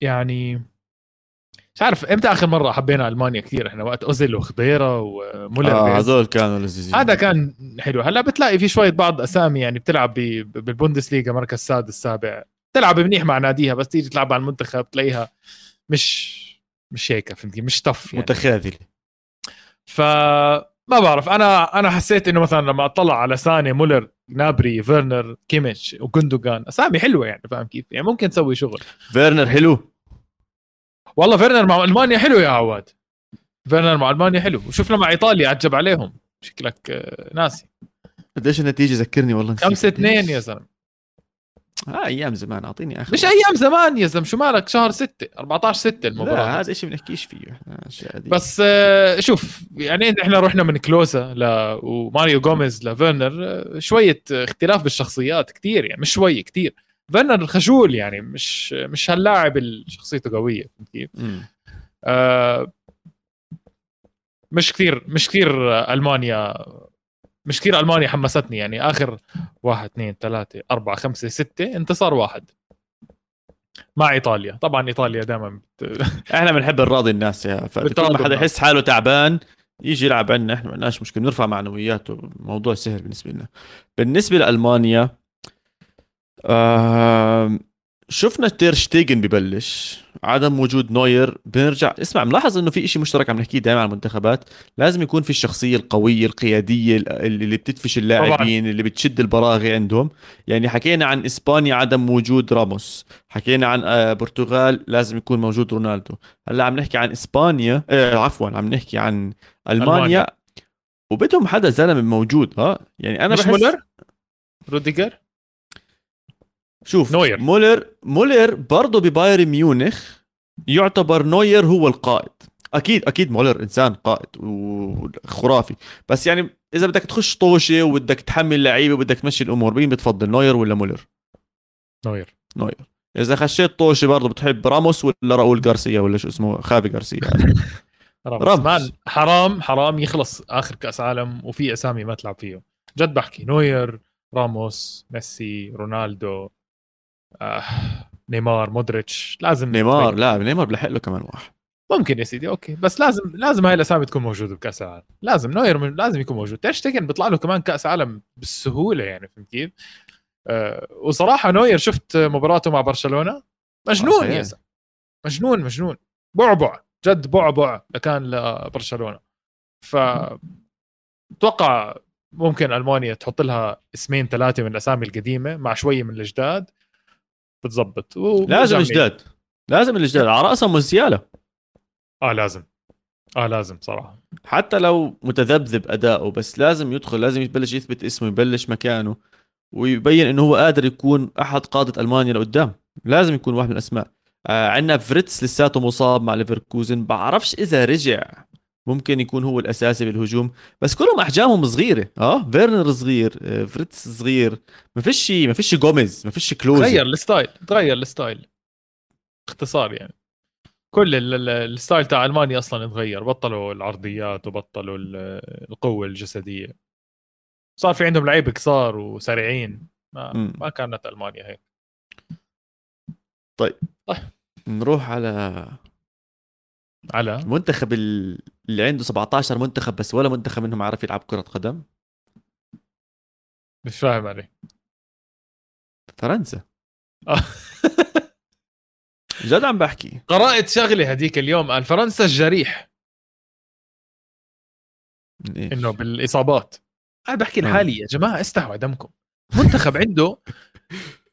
يعني مش عارف إمتى آخر مرة حبينا ألمانيا كثير إحنا وقت أوزيل وخضيرا ومولر بيرز.
هذول كانوا لذيذين.
هذا كان حلو. هلأ بتلاقي في شوية بعض أسامي يعني بتلعب بالبوندسليغا مركز سادس سابع. تلعب منيح مع ناديها بس تيجي تلعب على المنتخب تلاقيها مش مش هيك فهمتي؟ مش tough يعني.
متخاذل
فما بعرف أنا أنا حسيت إنه مثلا لما أطلع على ساني مولر نابري فيرنر كيميتش وجوندوجان أسامي حلوة يعني فاهم كيف؟ يعني ممكن تسوي شغل.
فيرنر حلو؟
والله فيرنر مع ألمانيا حلو يا عواد. فيرنر مع ألمانيا حلو. وشفنا مع إيطاليا عجب عليهم. شكلك ناسي.
قديش النتيجة؟ ذكرني والله نسيت.
5 2 يا زلمة.
آه أيام زمان. أعطيني آخر
مش أيام زمان يا زلمة. شو مالك؟ شهر 6 14 6 المباراة.
لا هذا شيء بنحكيش فيه. إحنا دي
بس آه، شوف يعني إحنا رحنا من كلوزا ل وماريو جوميز لفيرنر آه، شوية اختلاف بالشخصيات كثير يعني مش شوي كثير فيرنر خجول يعني مش مش هاللاعب اللي شخصيته قوية فهمت كيف؟ آه مش كثير مش كثير ألمانيا مش كثير المانيا حمستني يعني آخر واحد اثنين ثلاثة أربعة خمسة ستة انتصار واحد. مع إيطاليا. طبعا إيطاليا دائما بت...
إحنا بنحب نراضي الناس يا فكل ما حدا. يحس حاله تعبان يجي يلعب عنا إحنا ما عندناش مشكلة بنرفع معنوياته. الموضوع سهل بالنسبة لنا. بالنسبة لألمانيا آه شفنا تير شتيجن ببلش عدم وجود نوير بنرجع اسمع ملاحظ إنه في إشي مشترك عم نحكيه دائما على المنتخبات لازم يكون في الشخصية القوية القيادية اللي اللي بتدفش اللاعبين اللي بتشد البراغي عندهم. يعني حكينا عن إسبانيا عدم وجود راموس. حكينا عن آه، برتغال لازم يكون موجود رونالدو. هلأ عم نحكي عن إسبانيا آه عفوا عم نحكي عن ألمانيا,
ألمانيا.
وبدهم حدا زلمة موجود ها؟ يعني أنا
مش
بحس
مولر؟ روديجر؟
شوف
نوير.
مولر مولر برضه ببايرن ميونخ يعتبر نوير هو القائد. أكيد أكيد مولر إنسان قائد وخرافي. بس يعني إذا بدك تخش طوشة وبدك تحمل لعيبة وبدك تمشي الأمور مين بتفضل نوير ولا مولر؟
نوير.
نوير. إذا خشيت طوشة برضه بتحب راموس ولا راؤول غارسيا ولا شو اسمه خافي غارسيا؟
راموس.
راموس.
man حرام حرام يخلص آخر كأس عالم وفي أسامي ما تلعب فيه جد بحكي نوير راموس ميسي رونالدو. آه، نيمار مودريتش لازم
نيمار
تبين.
لا نيمار بلحق له كمان واحد.
ممكن يا سيدي okay. بس لازم لازم هاي الأسامي تكون موجودة بكأس العالم. لازم نوير من- لازم يكون موجود. تير شتيجن بيطلع له كمان كأس عالم بالسهوله يعني فهمت كيف؟ آه وصراحة نوير شفت مباراته مع برشلونة؟ مجنون يا. زلمه مجنون مجنون. بعبع جد بعبع كان لبرشلونة. ف أتوقع ممكن ألمانيا تحط لها اسمين ثلاثة من الأسامي القديمة مع شوية من الجداد بتزبط. و-
لازم الجداد. لازم الجداد. على راسهم موزيالا
آه لازم. آه لازم صراحة.
حتى لو متذبذب أداؤه بس لازم يدخل لازم يبلش يثبت اسمه يبلش مكانه ويبين إنه هو قادر يكون أحد قادة ألمانيا لقدام. لازم يكون واحد من الأسماء. آه عندنا فريتس لساته مصاب مع ليفركوزن. بعرفش إذا رجع. ممكن يكون هو الاساسي بالهجوم. بس كلهم أحجامهم صغيرة. آه فيرنر صغير آه فيرتز صغير. ما فيش ما فيش جوميز ما فيش كلوز
تغير ال style تغير ال style. باختصار يعني. كل ال- ال- ال style تاع ألمانيا أصلا اتغير بطلوا العرضيات وبطلوا ال- القوة الجسدية. صار في عندهم لعيبه قصار وسريعين. ما. ما كانت ألمانيا هيك.
نروح على
على؟
المنتخب ال- اللي عنده 17 منتخب بس ولا منتخب منهم عارف يلعب كرة قدم؟
مش فاهم علي
فرنسا. جد عم بحكي.
قرأت شغلة هديك اليوم قال فرنسا الجريح.
إيش؟
إنه بالإصابات. أنا بحكي
آه.
لحالي يا جماعة استحوا دمكم. منتخب عنده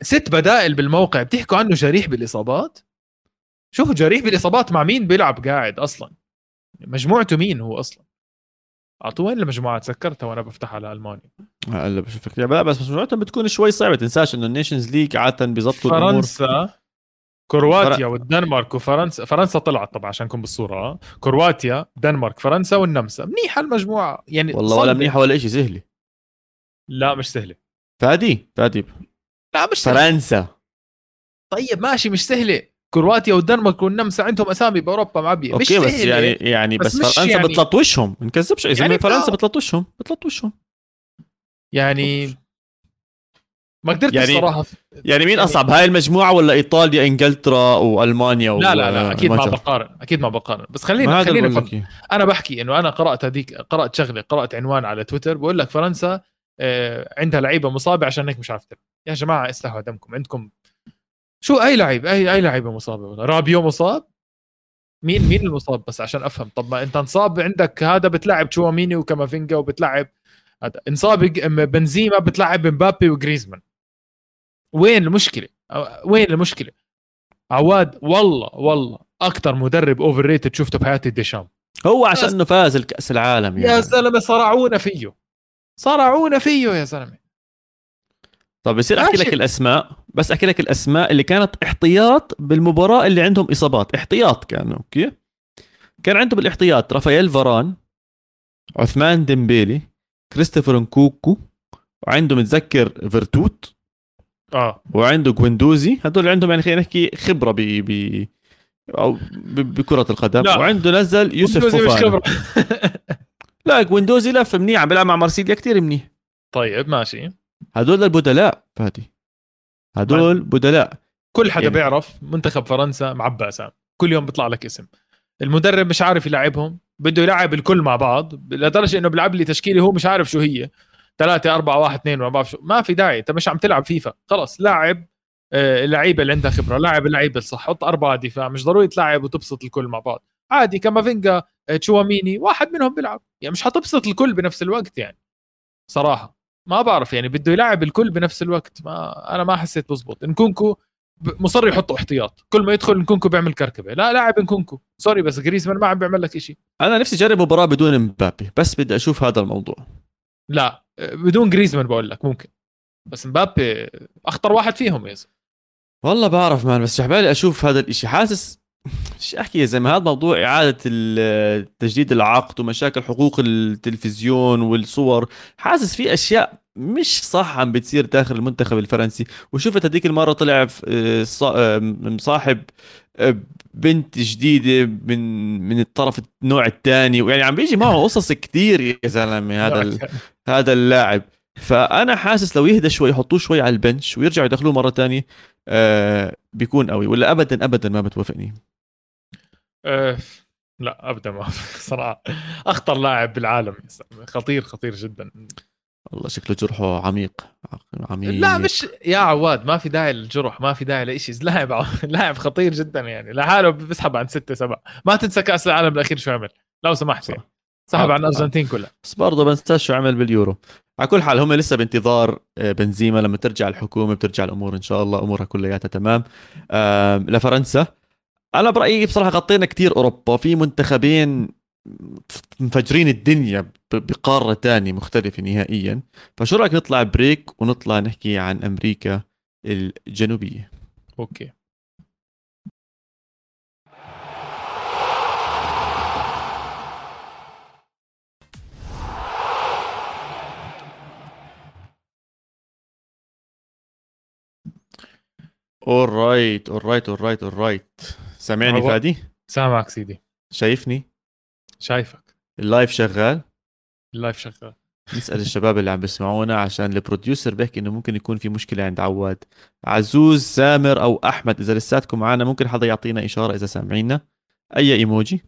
ست بدائل بالموقع بتحكوا عنه جريح بالإصابات؟ شوفوا جريح بالإصابات مع مين بيلعب قاعد أصلا؟ مجموعته مين هو أصلا؟ اعطوا وين المجموعة؟ تذكرتها وأنا بفتح على ألمانيا.
هلا بشوفك. لا بس مجموعتهم بتكون شوي صعبة تنساش إنه ال Nations League عادة بيظبطوا
فرنسا كرواتيا والدنمارك وفرنسا فرنسا طلعت طبعا عشان نكون بالصورة آه. كرواتيا دنمارك فرنسا والنمسا. منيحة المجموعة يعني
والله ولا. منيحة ولا شيء سهلة.
لا مش سهلة.
فادي فادي.
لا مش سهلة.
فرنسا.
طيب ماشي مش سهلة. كرواتيا والدنمارك والنمسا عندهم أسامي بأوروبا معبيه مش
أوكي بس
سهلة.
يعني يعني
بس
بس,
مش
فرنسا
يعني-
بتلط وشهم ما نكذبش يا زلمه
يعني
فرنسا
آه.
بتلط وشهم بتلط وشهم
يعني ما قدرت
يعني-
الصراحة.
يعني مين
يعني-
أصعب هاي المجموعة ولا إيطاليا إنجلترا وألمانيا
لا لا لا أكيد ما؟ بقارن أكيد ما بقارن. بس خلينا خلينا
إياه.
أنا بحكي إنه أنا قرأت هذيك قرأت شغله قرأت عنوان على تويتر. بقول لك فرنسا آه، عندها لعيبة مصابة عشان هيك مش عارف تلعب. يا جماعة استحوا دمكم. عندكم شو أي لعيب أي أي لعيبة مصابة. رابيو مصاب؟ مين مين المصاب بس عشان أفهم؟ طب ما أنت انصاب عندك هذا بتلعب تشواميني وكامافينجا وبتلعب هذا. انصاب بنزيما بتلعب مبابي وجريزمان. وين المشكلة؟ وين المشكلة؟ عواد والله والله أكثر مدرب overrated شفته بحياتي ديشام.
هو عشان إنه فاز الكأس العالم
يا
يعني.
زلمة صرعونا فيه. صرعونا فيه يا زلمة.
طب بصير
أحكي.
لك الأسماء بس أحكي لك الأسماء اللي كانت احتياط بالمباراة اللي عندهم إصابات. احتياط كانوا okay؟ كان عندهم بالاحتياط رافائيل فاران عثمان ديمبيلي كريستوفر نكوكو وعنده متذكر فيرتوت
آه.
وعنده جويندوزي هدول عندهم يعني خلينا نحكي خبرة ب ب أو بكرة القدم.
لا.
وعنده نزل يوسف فوفانا لا جويندوزي لف منيح عم بيلعب مع مارسيليا كتير منيح.
طيب ماشي.
هدول البدلاء فادي هدول بدلاء
كل حدا
يعني-
بيعرف منتخب فرنسا معبى اسام كل يوم بيطلع لك اسم. المدرب مش عارف يلعبهم بده يلعب الكل مع بعض لدرجة إنه بيلعب لي تشكيلة هو مش عارف شو هي. 3 4 1 2 ما بعرف شو. ما في داعي. أنت مش عم تلعب فيفا. خلص لاعب آه، اللعيبة اللي عندها خبرة لاعب اللعيبة الصح. حط أربعة دفاع. مش ضروري تلعب وتبسط الكل مع بعض. عادي كامافينجا آه، تشواميني واحد منهم بيلعب. يعني مش حتبسط الكل بنفس الوقت يعني. صراحة. ما بعرف يعني بده يلعب الكل بنفس الوقت. ما أنا ما حسيت بزبط. نكونكو مصر يحطوا احتياط. كل ما يدخل نكونكو بيعمل كركبة. لا لاعب نكونكو. sorry بس جريزمان ما عم بيعمل لك شيء
أنا نفسي أجرب مباراة بدون مبابي بس بدي أشوف هذا الموضوع.
لا بدون جريزمان بقول لك ممكن. بس مبابي أخطر واحد فيهم يا.
والله بعرف مان بس شحبالي أشوف هذا الإشي. حاسس مش أحكي يا زلمة؟ هذا موضوع إعادة تجديد العقد ومشاكل حقوق التلفزيون والصور. حاسس في أشياء مش صح عم بتصير داخل المنتخب الفرنسي. وشفت هذيك المرة طلع آه، آه، مصاحب آه، بنت جديدة من من الطرف النوع الثاني. ويعني عم بيجي معه قصص كثير يا زلمة هذا. هذا اللاعب. فأنا حاسس لو يهدى شوي يحطوه شوي على البنش ويرجعوا يدخلوه مرة ثانية آه بيكون قوي. ولا ابدا ابدا ما بتوافقني.
لا ابدا ما صراحة أخطر لاعب بالعالم. خطير خطير جدا.
والله شكله جرحه عميق. عميق.
لا مش يا عواد ما في داعي للجرح ما في داعي لشيء لاعب لاعب خطير جدا يعني. لحاله بيسحب عن ستة سبعة. ما تنسى كأس العالم الأخير شو عمل؟ لو سمحت يعني. سحب
آه،
عن الارجنتين كلها.
بس برضه بنساش شو عمل باليورو. على كل حال هم لسه بانتظار آه، بنزيما. لما ترجع الحكومة بترجع الأمور إن شاء الله. أمورها كلياتها تمام. لفرنسا. أنا برأيي بصراحة غطينا كتير أوروبا. في منتخبين مفجرين الدنيا بقارة تانية مختلفة نهائيا. فشو رأيك نطلع break ونطلع نحكي عن أمريكا الجنوبية؟
okay.
alright alright alright alright سامعني
هو-
فادي؟
سامعك سيدي.
شايفني؟
شايفك.
ال live شغال؟
ال live شغال.
نسأل الشباب اللي عم بيسمعونا عشان ال producer بيحكي إنه ممكن يكون في مشكلة عند عواد. عزوز سامر أو أحمد إذا لساتكم معنا ممكن حدا يعطينا إشارة إذا سامعينا أي إيموجي؟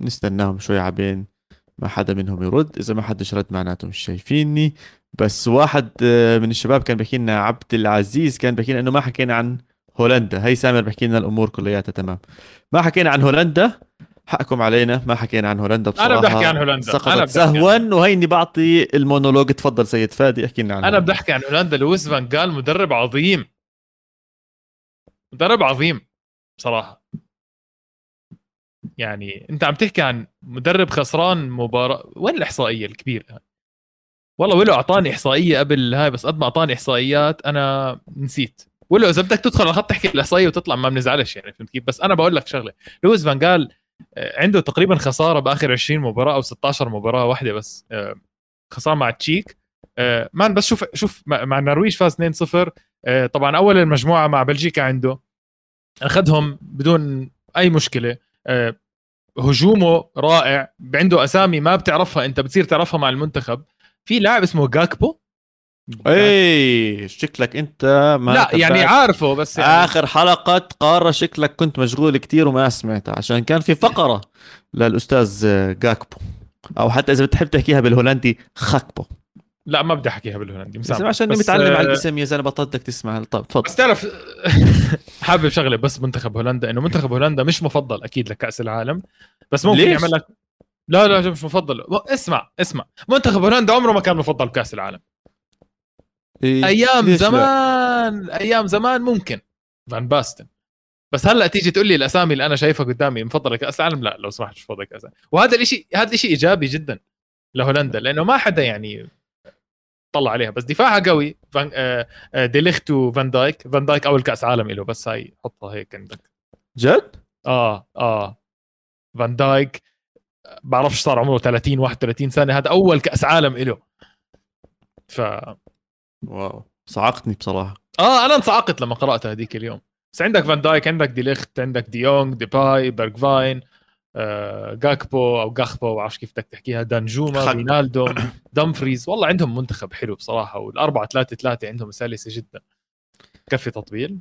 نستناهم شوي عبين ما حدا منهم يرد. إذا ما حدش رد معناته مش شايفيني. بس واحد آه، من الشباب كان بيحكي لنا عبد العزيز كان بيحكي لنا إنه ما حكينا عن هولندا. هي سامر بيحكي لنا الأمور كلياتها تمام. ما حكينا عن هولندا حقكم علينا ما حكينا عن هولندا بصراحه
أنا بدي أحكي عن هولندا. أنا
سقطت سهوا وهيني بعطي المونولوج. تفضل سيد فادي احكي لنا عن أنا.
بدي أحكي عن هولندا لويس فان جال مدرب عظيم. مدرب عظيم بصراحة. يعني أنت عم تحكي عن مدرب خسران مباراة وين الإحصائية الكبيرة؟ والله ولو أعطاني إحصائية قبل هاي بس قد ما أعطاني إحصائيات أنا نسيت. ولو إذا بدك تدخل على الخط تحكي الإحصائية وتطلع ما بنزعلش يعني فهمت كيف؟ بس أنا بقول لك شغلة. لويس فان جال آه، عنده تقريبا خسارة بآخر 20 مباراة أو 16 مباراة واحدة بس آه، خسارة مع تشيك. آه، مان بس شوف شوف مع النرويج فاز 2-0 آه، طبعا أول المجموعة مع بلجيكا عنده. أخذهم بدون أي مشكلة. هجومه رائع. عنده أسامي ما بتعرفها أنت بتصير تعرفها مع المنتخب. في لاعب اسمه جاكبو؟
اي شكلك أنت ما
لا يعني عارفه بس يعني
آخر حلقة قارة شكلك كنت مشغول كتير وما سمعتها عشان كان في فقرة للأستاذ جاكبو أو حتى إذا بتحب تحكيها بالهولندي خاكبو.
لا ما بدي أحكيها بالهولندي
بس. عشان
بس،
متعلم على
آه،
الاسم يا زلمة بطلت بدك تسمع. طب تفضل.
بس تعرف حابب شغلة بس منتخب هولندا إنه منتخب هولندا مش مفضل أكيد لكأس العالم بس ممكن
ليش؟
يعمل لك لا لا مش مفضل. اسمع اسمع. منتخب هولندا عمره ما كان مفضل بكاس العالم.
إيه،
أيام
ليش لا؟
زمان أيام زمان ممكن. فان باستن. بس هلا تيجي تقول لي الأسامي اللي أنا شايفها قدامي مفضلة كأس العالم؟ لا لو سمحت مش مفضل كأس العالم. وهذا الشيء هذا الشيء إيجابي جدا لهولندا لأنه ما حدا يعني طلع عليها. بس دفاعها قوي. فان آه، آه، ديليخت وفان دايك. فان دايك أول كأس عالم له بس هاي حطها هيك عندك.
جد؟
آه آه. فان دايك بعرفش صار عمره 30 31 سنة هذا أول كأس عالم له ف
واو. صعقتني بصراحة.
آه أنا انصعقت لما قراتها هذيك اليوم. بس عندك فان دايك عندك ديليخت عندك ديونج ديباي بيرغفاين آه، جاكبو أو جاخبو بعرفش كيف بدك تحكيها دانجوما رينالدو دمفريز والله عندهم منتخب حلو بصراحة والأربعة ثلاثة ثلاثة عندهم سلسة جدا. كفي تطبيل.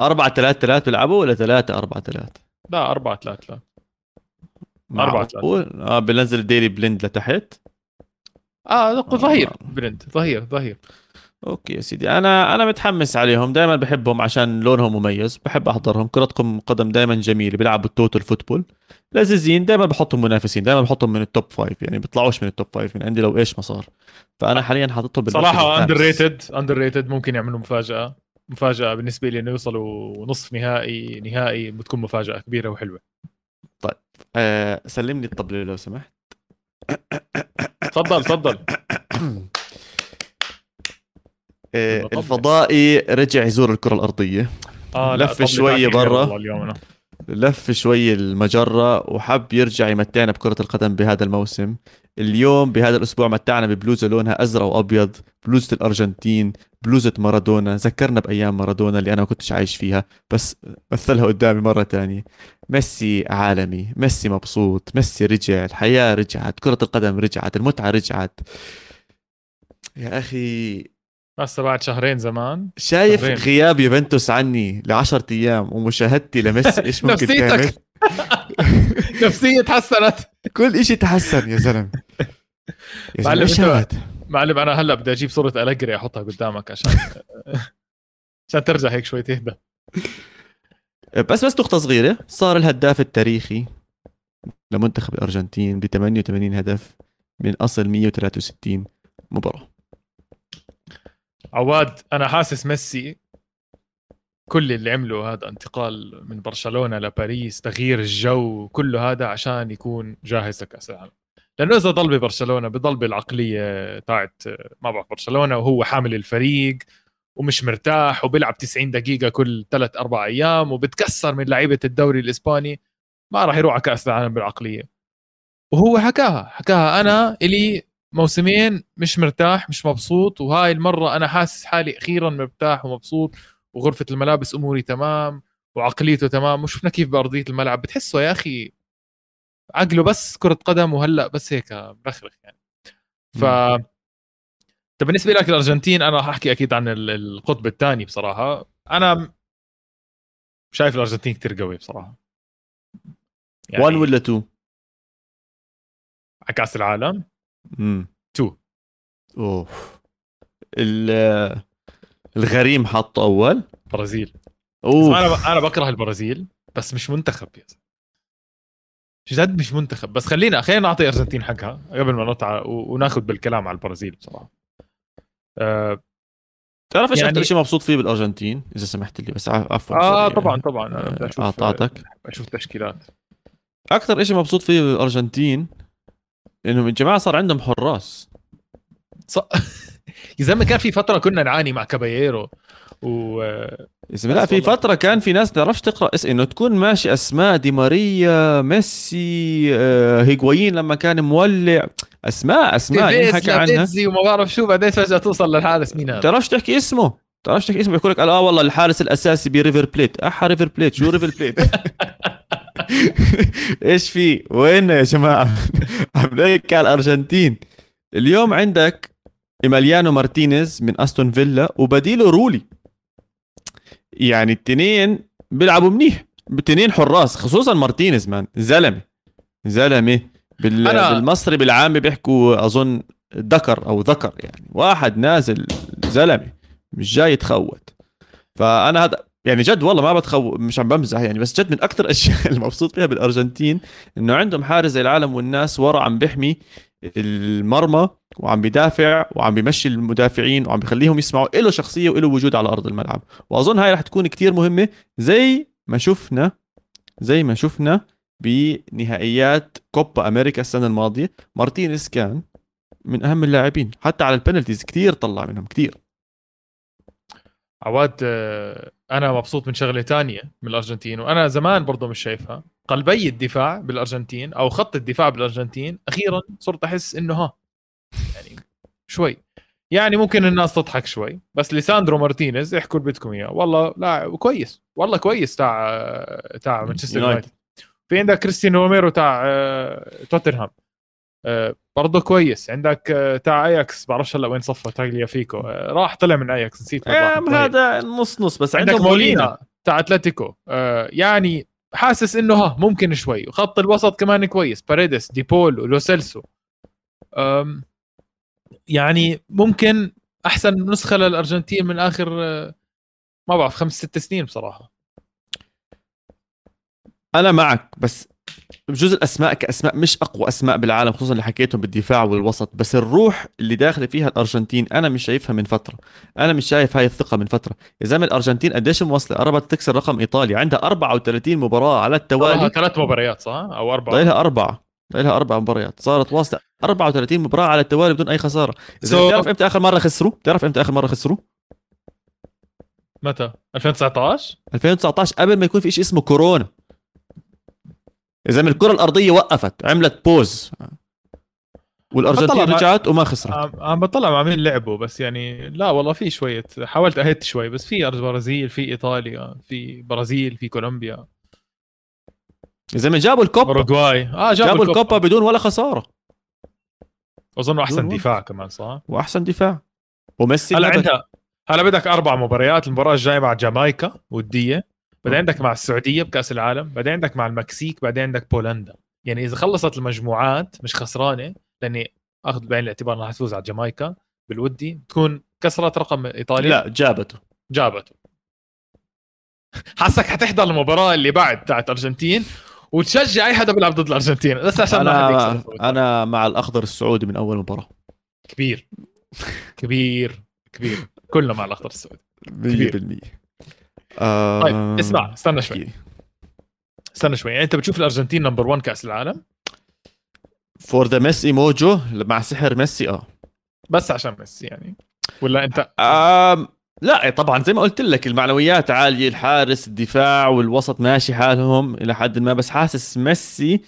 4 3 3 بيلعبوا ولا 3 4 3
لا 4 3 3 أربعة
آه بنزل ديلي بلند لتحت.
آه, آه. ظهير
آه.
بلند ظهير ظهير.
أوكي يا سيدي. أنا أنا متحمس عليهم. دائما بحبهم عشان لونهم مميز. بحب أحضرهم. كرة قدم دائما جميل بيلعبوا ال total football لذيذين. دائما بحطهم منافسين. دائما بحطهم من ال top five يعني بيطلعوش من ال top five من عندي لو إيش ما صار. فأنا حاليا حاططهم
صراحة underrated underrated ممكن يعملوا مفاجأة. مفاجأة بالنسبة لي إنه يوصلوا نصف نهائي نهائي بتكون مفاجأة كبيرة وحلوة.
آه سلم لي الطبله لو سمحت.
تفضل تفضل.
آه
الطبلة.
الفضائي رجع يزور الكرة الأرضية.
آه
لف
الطبلة
شوية برا.
اليوم أنا.
لف شوي المجرة وحب يرجع يمتعنا بكرة القدم بهذا الموسم. اليوم بهذا الأسبوع متعنا ببلوزة لونها أزرق وأبيض بلوزة الأرجنتين بلوزة مارادونا. ذكرنا بأيام مارادونا اللي أنا ما كنتش عايش فيها بس مثلها قدامي مرة تانية. ميسي عالمي ميسي مبسوط ميسي رجع الحياة رجعت كرة القدم رجعت المتعة رجعت. يا أخي
هسه بعد شهرين زمان.
شايف
شهرين.
غياب يوفنتوس عني لعشرة أيام ومشاهدتي لميسي إيش ممكن
نفسيتك.
تعمل؟
نفسية تحسنت.
كل إشي تحسن يا زلمة. يا زلمة
معلم، إيش أنا هلأ بدي أجيب صورة ألجري أحطها قدامك عشان عشان ترجع هيك شوي تهدى.
بس بس نقطة صغيرة. صار الهداف التاريخي لمنتخب الأرجنتين ب 88 هدف من أصل 163 مباراة.
عواد أنا حاسس ميسي كل اللي عمله هذا انتقال من برشلونة لباريس تغيير الجو كله هذا عشان يكون جاهز لكأس العالم. لأنه إذا ضل ببرشلونة بضل بالعقلية تاعت ما بعرف برشلونة وهو حامل الفريق ومش مرتاح وبيلعب 90 دقيقة كل ثلاث أربع أيام وبتكسر من لعيبة الدوري الإسباني ما راح يروح على كأس العالم بالعقلية. وهو حكاها حكاها أنا إلي موسمين مش مرتاح مش مبسوط وهاي المرة أنا حاسس حالي أخيرا مرتاح ومبسوط وغرفة الملابس أموري تمام وعقليته تمام وشفنا كيف بأرضية الملعب. بتحسه يا أخي عقله بس كرة قدم وهلأ بس هيك برخرخ يعني. ف طب بالنسبة لك الأرجنتين أنا راح أحكي أكيد عن ال- القطب الثاني بصراحة. أنا شايف الأرجنتين كتير قوي بصراحة.
1 ولا 2
على كأس العالم.
امم
Two.
أوف. ال- الغريم حطه أول.
برازيل.
أوف.
أنا أنا بكره البرازيل بس مش منتخب يا زلمة. جد مش منتخب. بس خلينا خلينا نعطي الارجنتين حقها قبل ما نطلع وناخذ بالكلام على البرازيل بصراحة. أه,
تعرف إيش
يعني-
أكثر شيء مبسوط فيه بالأرجنتين؟ إذا سمحت لي بس عفوا آه.
طبعا طبعا. أنا بدي أشوف
أعطاتك.
أشوف تشكيلات.
أكثر شيء مبسوط فيه بالأرجنتين إنهم الجماعه صار عندهم حراس.
ص... يا زلمه كان في فترة كنا نعاني مع كاباييرو و
يا زلمة لا في. فترة كان في ناس تعرفش تقرأ اس إنه تكون ماشي أسماء دي ماريا ميسي آه، هيغوايين لما كان مولع. أسماء أسماء ينحكى عنها.
وما بعرف شو بعدين فجأة توصل للحارس مين هذا
تعرفش تحكي اسمه؟ تعرفش تحكي اسمه؟ يقول لك آه والله الحارس الأساسي بريفر بليت. أحا ريفر بليت شو ريفر بليت؟ إيش في؟ وين يا جماعة؟ عم نحكي على الأرجنتين. اليوم عندك إيماليانو مارتينيز من أستون فيلا وبديله رولي. يعني التنين بيلعبوا منيح. التنين حراس خصوصا مارتينيز man. زلمة. زلمة. بال...
أنا-
بالمصري بالعامي بيحكوا أظن ذكر أو ذكر يعني. واحد نازل زلمة مش جاي يتخوث. فأنا هذا يعني جد والله ما بتخو مش عم بمزح يعني بس جد من أكثر الأشياء اللي مبسوط فيها بالأرجنتين إنه عندهم حارس زي العالم والناس ورا عم بيحمي المرمى وعم بيدافع وعم بيمشي المدافعين وعم بيخليهم يسمعوا له شخصية وله وجود على أرض الملعب. وأظن هاي رح تكون كتير مهمة زي ما شفنا زي ما شفنا بنهائيات كوبا أمريكا السنة الماضية. مارتينيز كان من أهم اللاعبين حتى على ال penalties كتير طلع منهم كتير.
عواد آه، أنا مبسوط من شغلة تانية من الأرجنتين وأنا زمان برضه مش شايفها. قلبي الدفاع بالأرجنتين أو خط الدفاع بالأرجنتين أخيرا صرت أحس إنه ها يعني شوي. يعني ممكن الناس تضحك شوي بس ليساندرو مارتينيز احكوا اللي بدكم إياه. والله لاعب كويس. والله كويس تاع تاع مانشستر يونايتد. في عندك كريستيانو روميرو تاع آه، توتنهام. برضه كويس. عندك آه، تاع اياكس بعرفش هلا وين صفى تاجليا فيكو. راح طلع من اياكس نسيت
هذا نص نص بس
عندك مولينا تاع أتلتيكو. يعني حاسس إنه ها ممكن شوي. وخط الوسط كمان كويس. باريدس ديبول ولوسيلسو يعني ممكن أحسن نسخة للأرجنتين من آخر ما بعرف خمس ست سنين بصراحة.
أنا معك بس بجوز الأسماء كأسماء مش أقوى أسماء بالعالم خصوصا اللي حكيتهم بالدفاع والوسط. بس الروح اللي داخله فيها الأرجنتين أنا مش شايفها من فترة. أنا مش شايف هاي الثقة من فترة. يا زلمة الأرجنتين قديش موصله قربت تكسر رقم إيطاليا. عندها 34 مباراة على التوالي.
ثلاث مباريات صح؟ أو أربعة.
ضايلها أربعة. ضايلها أربع مباريات. صارت واصلة 34 مباراة على التوالي بدون أي خسارة. so... بتعرف إمتى آخر مرة خسروا؟ بتعرف إمتى آخر مرة خسروا؟
متى؟ 2019
2019 قبل ما يكون في شيء اسمه كورونا. إذا من الكرة الأرضية وقفت عملت بوز والأرجنتين رجعت وما خسرت.
عم بطلع مع مين لعبوا بس يعني لا والله في شوية حاولت اهت شوي بس في برازيل في إيطاليا في برازيل في كولومبيا.
إذا من جابوا الكوبا.
أوروغواي.
آه جابوا, جابوا الكوبا. بدون ولا خسارة.
أظن أحسن دفاع كمان صح؟
وأحسن دفاع. وميسي
هلا عندها هلا بدك أربع مباريات المباراة الجاية مع جامايكا ودية. بعدين عندك مع السعودية بكأس العالم بعدين عندك مع المكسيك بعدين عندك بولندا. يعني إذا خلصت المجموعات مش خسرانة لأني آخذ بعين الاعتبار إنها تفوز على جامايكا بالودي تكون كسرت رقم إيطاليا.
لا جابته.
جابته. حاسك حتحضر المباراة اللي بعد تاعت ارجنتين وتشجع أي حدا بيلعب ضد الأرجنتين. بس عشان
أنا أنا مع الأخضر السعودي من أول مباراة.
كبير. كبير. كبير. كلنا مع الأخضر السعودي.
100%
آه طيب اسمع استنى شوي. استنى شوي. يعني انت بتشوف الأرجنتين number 1 كأس العالم؟
for the ميسي mojo مع سحر ميسي آه.
بس عشان ميسي يعني. ولا انت؟
آه لا طبعا زي ما قلت لك المعنويات عالية الحارس الدفاع والوسط ماشي حالهم إلى حد ما بس حاسس ميسي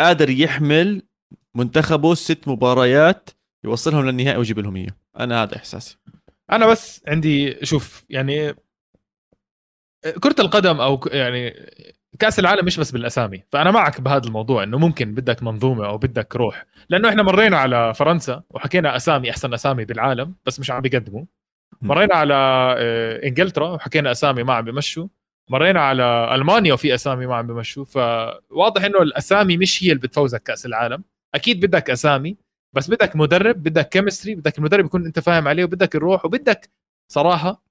قادر يحمل منتخبه ست مباريات يوصلهم للنهائي ويجيب لهم إياه. أنا هذا إحساسي.
أنا بس عندي شوف يعني كرة القدم أو يعني كأس العالم مش بس بالأسامي. فأنا معك بهذا الموضوع إنه ممكن بدك منظومة أو بدك روح. لأنه إحنا مرينا على فرنسا وحكينا أسامي أحسن أسامي بالعالم بس مش عم بيقدموا. مرينا على آه، إنجلترا وحكينا أسامي ما عم بمشوا. مرينا على ألمانيا وفي أسامي ما عم بمشوا. فواضح إنه الأسامي مش هي اللي بتفوزك كأس العالم. أكيد بدك أسامي بس بدك مدرب بدك كيمستري بدك المدرب يكون أنت فاهم عليه وبدك الروح وبدك صراحة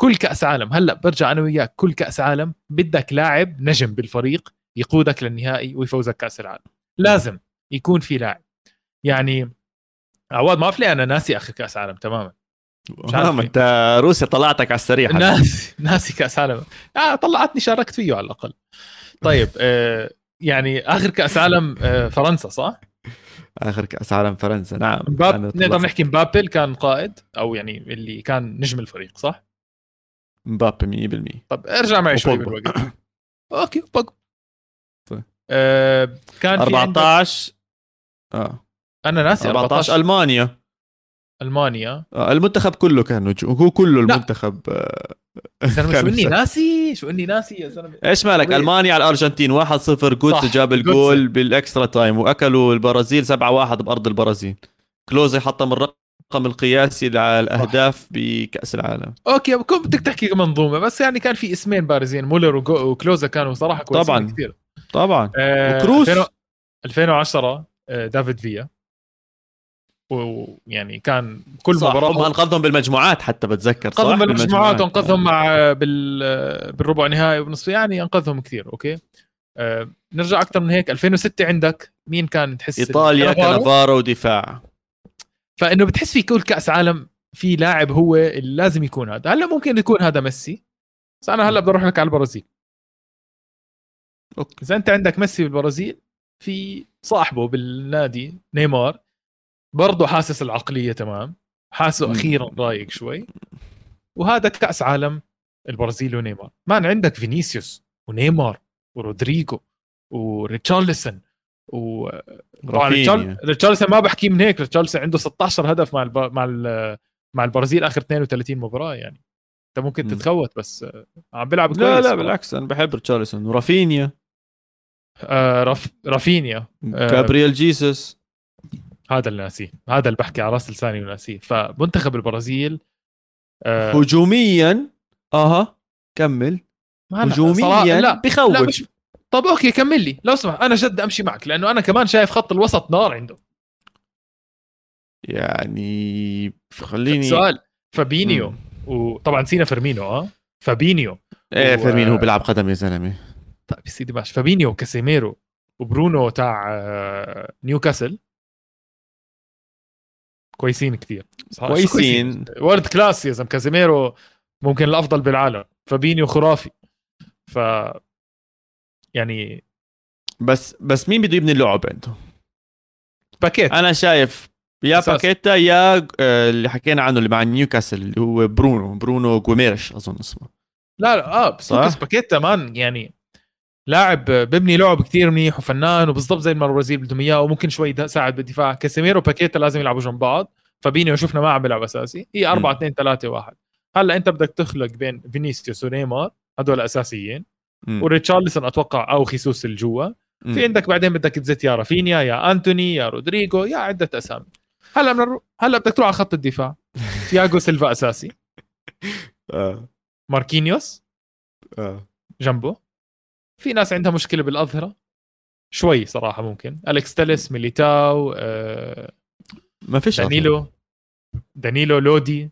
كل كأس عالم. هلأ برجع أنا وياك كل كأس عالم بدك لاعب نجم بالفريق يقودك للنهائي ويفوزك كأس العالم. لازم يكون في لاعب. يعني عواد ما في أنا ناسي اخر كأس عالم تماما.
مش عارف أنت روسيا طلعتك على السريع
ناسي ناسي كأس عالم. آه طلعتني شاركت فيه على الأقل. طيب آه يعني آخر كأس عالم آه فرنسا صح؟
آخر كأس عالم فرنسا نعم.
مباب... نقدر نحكي مبابي كان قائد أو يعني اللي كان نجم الفريق صح؟
مبابي 100%
طب ارجع معي شوي بالوقت. أوكي بوجبا طيب. آه كان
14 آه.
أنا ناسي
14, 14 ألمانيا.
ألمانيا.
آه المنتخب كله كان نجوم هو كله المنتخب
آه. شو إني ناسي؟ شو إني ناسي يا زلمة؟
إيش مالك. ألمانيا على الأرجنتين 1-0 جوتزه جاب الجول بال extra time وأكلوا البرازيل 7-1 بأرض البرازيل. كلوزي حطم الرقم الرقم القياسي للاهداف بكأس العالم.
أوكي كنت بدك تحكي منظومة بس يعني كان في اسمين بارزين مولر وكلوزه كانوا صراحة كويسين
طبعا
كثير.
طبعا.
آه وكروس؟ 2010 آه دافيد فيا. ويعني كان كل
صح
مباراة
هم أنقذهم بالمجموعات حتى بتذكر صح؟
أنقذهم بالمجموعات. وأنقذهم مع بال بالربع نهائي وبنصف يعني أنقذهم كثير أوكي؟ آه نرجع أكثر من هيك 2006 عندك مين كان تحس
إيطاليا كانافارو ودفاع
فإنه بتحس في كل كأس عالم في لاعب هو اللي لازم يكون هذا. هلا ممكن يكون هذا ميسي. بس أنا هلا بدي أروح لك على البرازيل. أوكي. إذا أنت عندك ميسي بالبرازيل في صاحبه بالنادي نيمار برضه حاسس العقلية تمام. حاسه أخيرا رايق شوي. وهذا كأس عالم البرازيل ونيمار. man عندك فينيسيوس ونيمار ورودريجو وريتشارلسون و طبعا ريتشارلسون ما بحكي من هيك ريتشارلسون عنده 16 هدف مع الب... مع مع البرازيل آخر 32 مباراة يعني. انت ممكن
مم.
تتخوت بس آه، عم بيلعب كويس
لا لا. بالعكس أنا بحب ريتشارلسون ورافينيا.
آه رف... رافينيا. آه،
جابرييل جيسوس
هذا اللي ناسيه. هذا اللي بحكي على راس لساني وناسيه. فمنتخب البرازيل آه
هجوميا آها كمل. هجوميا
لا
بخوف
لا مش طب أوكي كمل لي. لو سمحت أنا جد أمشي معك لأنه أنا كمان شايف خط الوسط نار عنده.
يعني خليني
سؤال. فابينيو
مم.
وطبعا نسينا فيرمينو آه. فابينيو
إيه
و-
فيرمين هو بيلعب قدم يا زلمة.
طيب يا سيدي ماشي. فابينيو وكاسيميرو وبرونو تاع آه، نيوكاسل. كويسين كثير
كويسين.
world class يا زلمة. كازيميرو ممكن الأفضل بالعالم. فابينيو خرافي. ف يعني
بس بس مين بده يبني اللعب عنده
باكيتا
أنا شايف يا
أساس.
باكيتا يا آه، اللي حكينا عنه اللي مع نيوكاسل اللي هو برونو برونو جيمارايش أظن اسمه
لا لا آه بس
صح؟
باكيتا man يعني لاعب ببني لعب كثير منيح وفنان وبالضبط زي ما البرازيل بدهم إياه وممكن شوي يساعد بالدفاع كاسيميرو وباكيتا لازم يلعبوا جنب بعض فابينيو شفنا ما عم بيلعب أساسي هي 4
مم.
2 3 1 هلأ أنت بدك تخلق بين فينيسيوس ونيمار هدول
أساسيين.
وريتشارلسون أتوقع أو خيسوس لجوا.
مم.
في عندك بعدين بدك تزت يا رافينيا يا أنتوني يا رودريجو يا عدة أسامي. هلا من الرو... هلا بدك تروح على خط الدفاع. تياغو سيلفا أساسي.
آه.
ماركينيوس.
آه.
جنبه. في ناس عندها مشكلة بالأظهرة. شوي صراحة ممكن. أليكس تيلس ميليتاو آه،
ما فيش.
دانيلو. دانيلو لودي.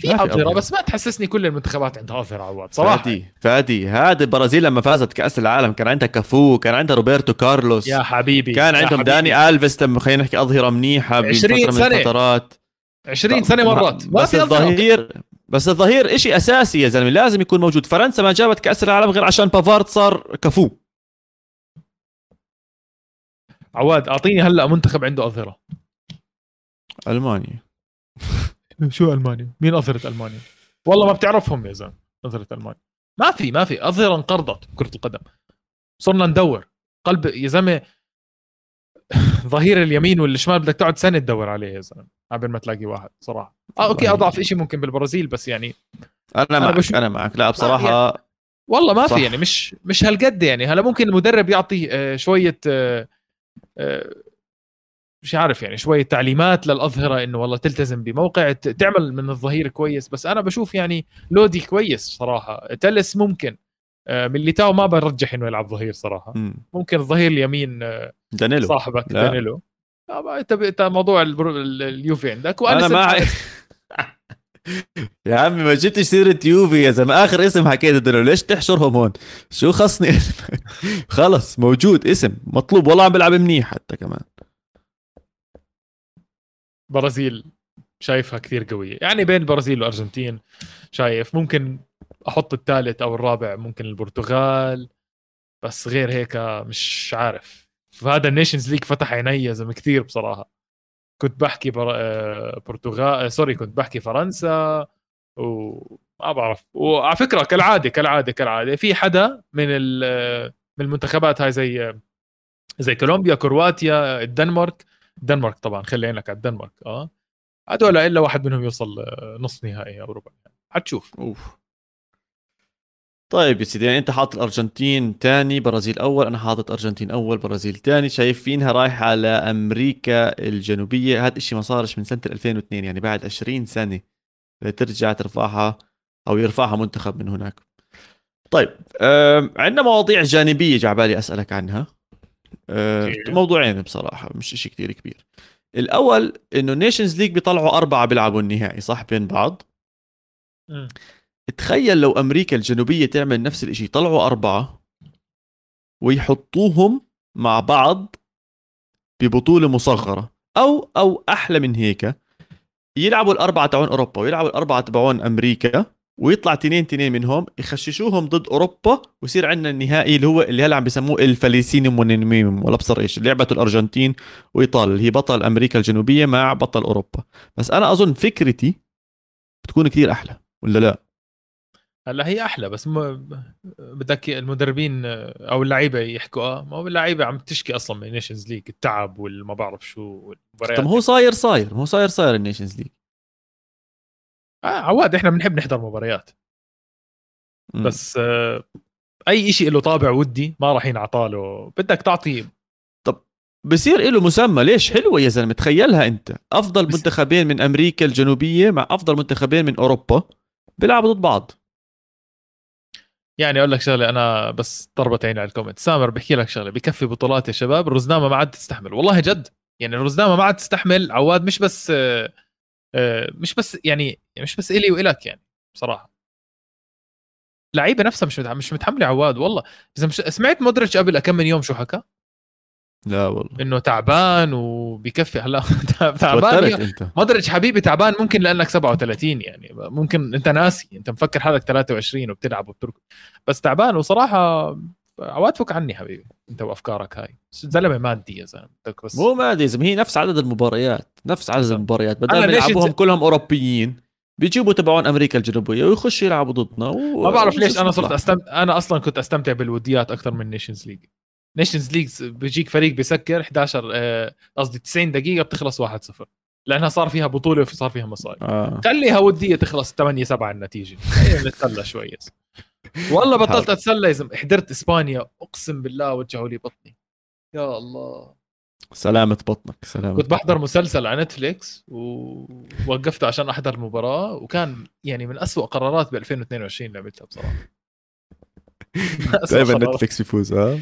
في اظهره
أظهرة.
بس ما تحسسني كل المنتخبات عندها اظهره عواد صراحة.
فادي فادي. هذا البرازيل لما فازت كأس العالم كان عندها كافو كان عندها روبرتو كارلوس
يا حبيبي
كان عندهم
حبيبي.
داني الفيس خلينا نحكي أظهرة منيحة
20
بفتره من
سنة.
الفترات.
20 سنة مرات. ما
بس الظهير بس الظهير إشي أساسي يا زلمة لازم يكون موجود. فرنسا ما جابت كأس العالم غير عشان بافارد صار كفو
عواد أعطيني هلأ منتخب عنده أظهرة.
ألمانيا.
شو ألمانيا؟ مين أظهرة ألمانيا؟ والله ما بتعرفهم يا زلمة أظهرة ألمانيا. ما في ما في. أظهرة انقرضت بكره القدم. صرنا ندور. قلب يا زلمة ظهير اليمين والشمال بدك تقعد سنة تدور عليه يا زلمة قبل ما تلاقي واحد صراحة. آه
أوكي.
أضعف شيء ممكن بالبرازيل بس يعني
أنا معك
بشوف-
أنا معك. لا بصراحة
والله ما
صح.
في يعني مش مش هالقد يعني. هلا ممكن المدرب يعطي آه، شوية آه، آه، مش عارف يعني شوية تعليمات للأظهرة إنه والله تلتزم بموقع تعمل من الظهير كويس. بس أنا بشوف يعني لودي كويس صراحة. تيلس ممكن آه، ميليتاو ما برجح إنه يلعب ظهير صراحة.
مم.
ممكن الظهير اليمين آه،
دانيلو.
صاحبك
لا.
دانيلو. آه، أنت أنت موضوع اليوفي عندك
أنا
وأليسون
ما. يا عمي ما جبتش سيرة يوفي يا زلمة. آخر اسم حكيت دانيلو. ليش تحشرهم هون؟ شو خصني؟ خلص موجود اسم مطلوب. والله عم بلعب منيح حتى كمان.
برازيل شايفها كثير قوية. يعني بين البرازيل والارجنتين شايف. ممكن أحط الثالث أو الرابع ممكن البرتغال بس غير هيك مش عارف. فهذا ال Nations League فتح عيني يا زلمة كثير بصراحة. كنت بحكي بر... آه، برتغال آه، sorry كنت بحكي فرنسا وما بعرف. وعلى فكرة كالعادة كالعادة كالعادة. في حدا من. آه، من المنتخبات هاي زي زي كولومبيا كرواتيا الدنمارك الدنمارك طبعا خلي عينك على الدنمارك آه. هدول إلا واحد منهم يوصل آه، نص نهائي أو ربع حتشوف.
أوف. طيب يا سيدي يعني أنت حاطط الأرجنتين ثاني برازيل أول أنا حاطط أرجنتين أول برازيل ثاني شايفينها رايحة على أمريكا الجنوبية. هذا الشيء ما صارش من سنة 2002 يعني بعد 20 سنة ترجع ترفعها أو يرفعها منتخب من هناك. طيب عندنا مواضيع جانبية جعبالي أسألك عنها. موضوعين بصراحة مش شيء كتير كبير. الأول إنه Nations League بيطلعوا أربعة بيلعبوا النهائي صح؟ بين بعض.
مم.
تخيل لو أمريكا الجنوبية تعمل نفس الشيء طلعوا أربعة ويحطوهم مع بعض ببطولة مصغرة أو أو أحلى من هيك يلعبوا الأربعة تبعون أوروبا ويلعبوا الأربعة تبعون أمريكا. ويطلع تنين تنين منهم يخششوهم ضد أوروبا ويصير عندنا النهائي اللي هو اللي هلا عم بيسموه الفاليسيما وفيناليسيما ولا ابصر إيش لعبة الأرجنتين وإيطاليا اللي هي بطل أمريكا الجنوبية مع بطل أوروبا. بس أنا أظن فكرتي بتكون كثير أحلى ولا لا؟
هلا هي أحلى بس م... بدك المدربين أو اللعيبة يحكوا آه ما هو اللعيبة عم تشكي أصلا من Nations League التعب والما بعرف شو والمباريات.
طب هو صاير صاير ما هو صاير صاير ال Nations League
آه. عواد إحنا بنحب نحضر مباريات. بس آه أي شيء له طابع ودي ما راح ينعطى له. بدك تعطي.
بصير له مسمى ليش حلوة يا زلمة؟ تخيلها أنت. أفضل
بس-
منتخبين من أمريكا الجنوبية مع أفضل منتخبين من أوروبا بيلعبوا ضد بعض.
يعني أقول لك شغلة أنا بس ضربت عيني على الكومنت. سامر بحكي لك شغلة بكفي بطولات يا شباب الرزنامه ما عاد تستحمل. والله جد يعني الرزنامه ما عاد تستحمل. عواد مش بس آه، مش بس يعني مش بس إلي وإلك يعني بصراحة. لعيبة نفسها مش مش متحملة عواد والله. إذا مش سمعت مودريتش قبل كم من يوم شو حكى؟
لا والله.
إنه تعبان وبكفي هلا تعبان مودريتش حبيبي تعبان ممكن لأنك 37 يعني ممكن أنت ناسي. أنت مفكر حالك 23 وبتلعب وبتركض بس تعبان وصراحة عواد فك عني حبيبي أنت وأفكارك هاي زلمة مادي يا زلمة بس
مو ما ادري يا هي نفس عدد المباريات نفس عدد. المباريات بدل ما يلعبوهم
الز-
كلهم أوروبيين بيجيبوا تبعون أمريكا الجنوبية ويخشوا يلعبوا ضدنا و...
ما بعرف ليش
أنا
صرت. استمتع أنا أصلا كنت أستمتع بالوديات أكثر من Nations League Nations League بيجيك فريق بيسكر 11 آه، قصدي 90 دقيقة بتخلص 1-0 لأنها صار فيها بطولة وصار فيها مصاري
آه.
خليها ودية تخلص 8 7 النتيجة خلينا نتسلى شوي. والله بطلت. أتسلى يا زلمة. حضرت إسبانيا أقسم بالله وجعوا لي بطني. يا الله.
سلامة بطنك سلامة
كنت بحضر مسلسل على نتفليكس ووقفته عشان أحضر المباراه وكان يعني من أسوأ قرارات ب 2022 اللي عملتها بصراحة. أسوأ
دائما. نتفلكس يفوز ها؟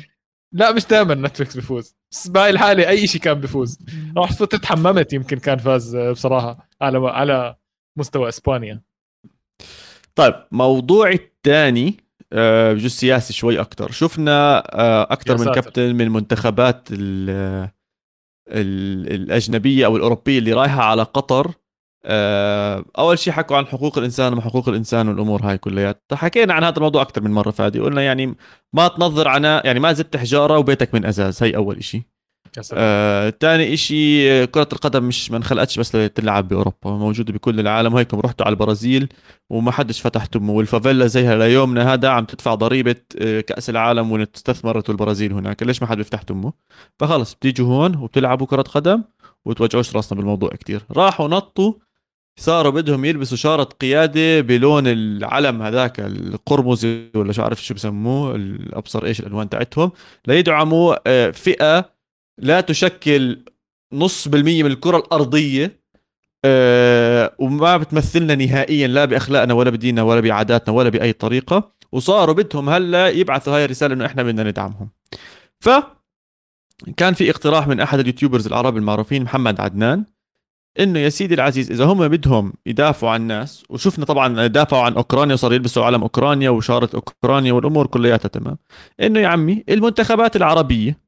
لا مش دائما نتفلكس بيفوز. بس بهاي الحاله أي شيء كان بيفوز. رحت فتت حممت يمكن كان فاز بصراحة على على مستوى إسبانيا.
طيب موضوع الثاني آه، بجوز سياسي شوي أكثر شفنا آه،
أكثر
من. كابتن من المنتخبات ال ال الأجنبية أو الأوروبية اللي رايحة على قطر. آه، أول شيء حكوا عن حقوق الإنسان وما حقوق الإنسان والأمور هاي كلياتها حكينا عن هذا الموضوع أكثر من مرة فادي قلنا يعني ما تنظر عنا يعني ما زدت حجارة وبيتك من أزاز. هي أول شيء آه، تاني كرة القدم مش ما انخلقتش بس لتلعب بأوروبا موجودة بكل العالم وهيكم رحتوا على البرازيل وما حدش فتح تمه والفافيلا زيها ليومنا هذا عم تدفع ضريبة آه، كأس العالم واستثمرت البرازيل هناك ليش ما حد بيفتح تمه؟ فخلص بتيجوا هون وبتلعبوا كرة قدم وتوجعوش راسنا بالموضوع كتير. راحوا نطوا صاروا بدهم يلبسوا شارة قيادة بلون العلم هذاك القرمزي ولا شو عارف شو بسموه الأبصر إيش الألوان تاعتهم ليدعموا آه، فئة لا تشكل نص بالمية من الكرة الأرضية أه وما بتمثلنا نهائيا لا بأخلاقنا ولا بديننا ولا بعاداتنا ولا بأي طريقة. وصاروا بدهم هلأ يبعثوا هاي الرسالة إنه إحنا بدنا ندعمهم. ف كان في اقتراح من أحد اليوتيوبرز العرب المعروفين محمد عدنان إنه يا سيدي العزيز إذا هم بدهم يدافعوا عن الناس وشفنا طبعا دافعوا عن أوكرانيا وصاروا يلبسوا علم أوكرانيا وشارة أوكرانيا والأمور كلياتها تمام إنه يا عمي المنتخبات العربية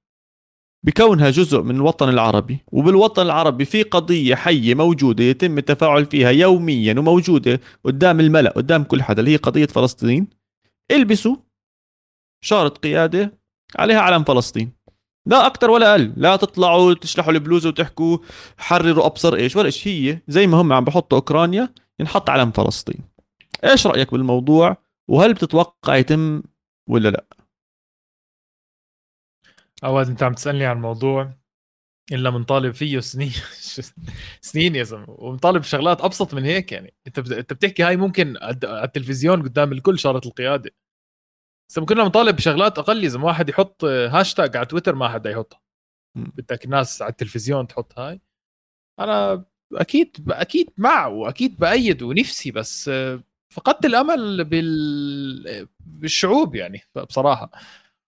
بكونها جزء من الوطن العربي وبالوطن العربي في قضية حية موجودة يتم التفاعل فيها يوميا وموجودة قدام الملأ قدام كل حدا اللي هي قضية فلسطين. البسوا شارة قيادة عليها علم فلسطين. لا أكتر ولا أقل لا تطلعوا تشلحوا البلوزة وتحكوا حرروا أبصر إيش ولا إيش هي زي ما هم عم بحطوا أوكرانيا ينحط علم فلسطين. إيش رأيك بالموضوع؟ وهل بتتوقع يتم ولا لا؟
عواد أنت عم تسألني عن موضوع الا منطالب فيه سنين سنين يا زلمة ومطالب بشغلات أبسط من هيك يعني. أنت أنت بتحكي هاي ممكن على التلفزيون قدام الكل شارة القيادة. بس كنا مطالب بشغلات أقل يا زلمة واحد يحط هاشتاج على تويتر ما حدا يحطها. بدك الناس على التلفزيون تحط هاي. أنا أكيد أكيد مع وأكيد بأيد ونفسي بس فقدت الأمل بال بالشعوب يعني بصراحة.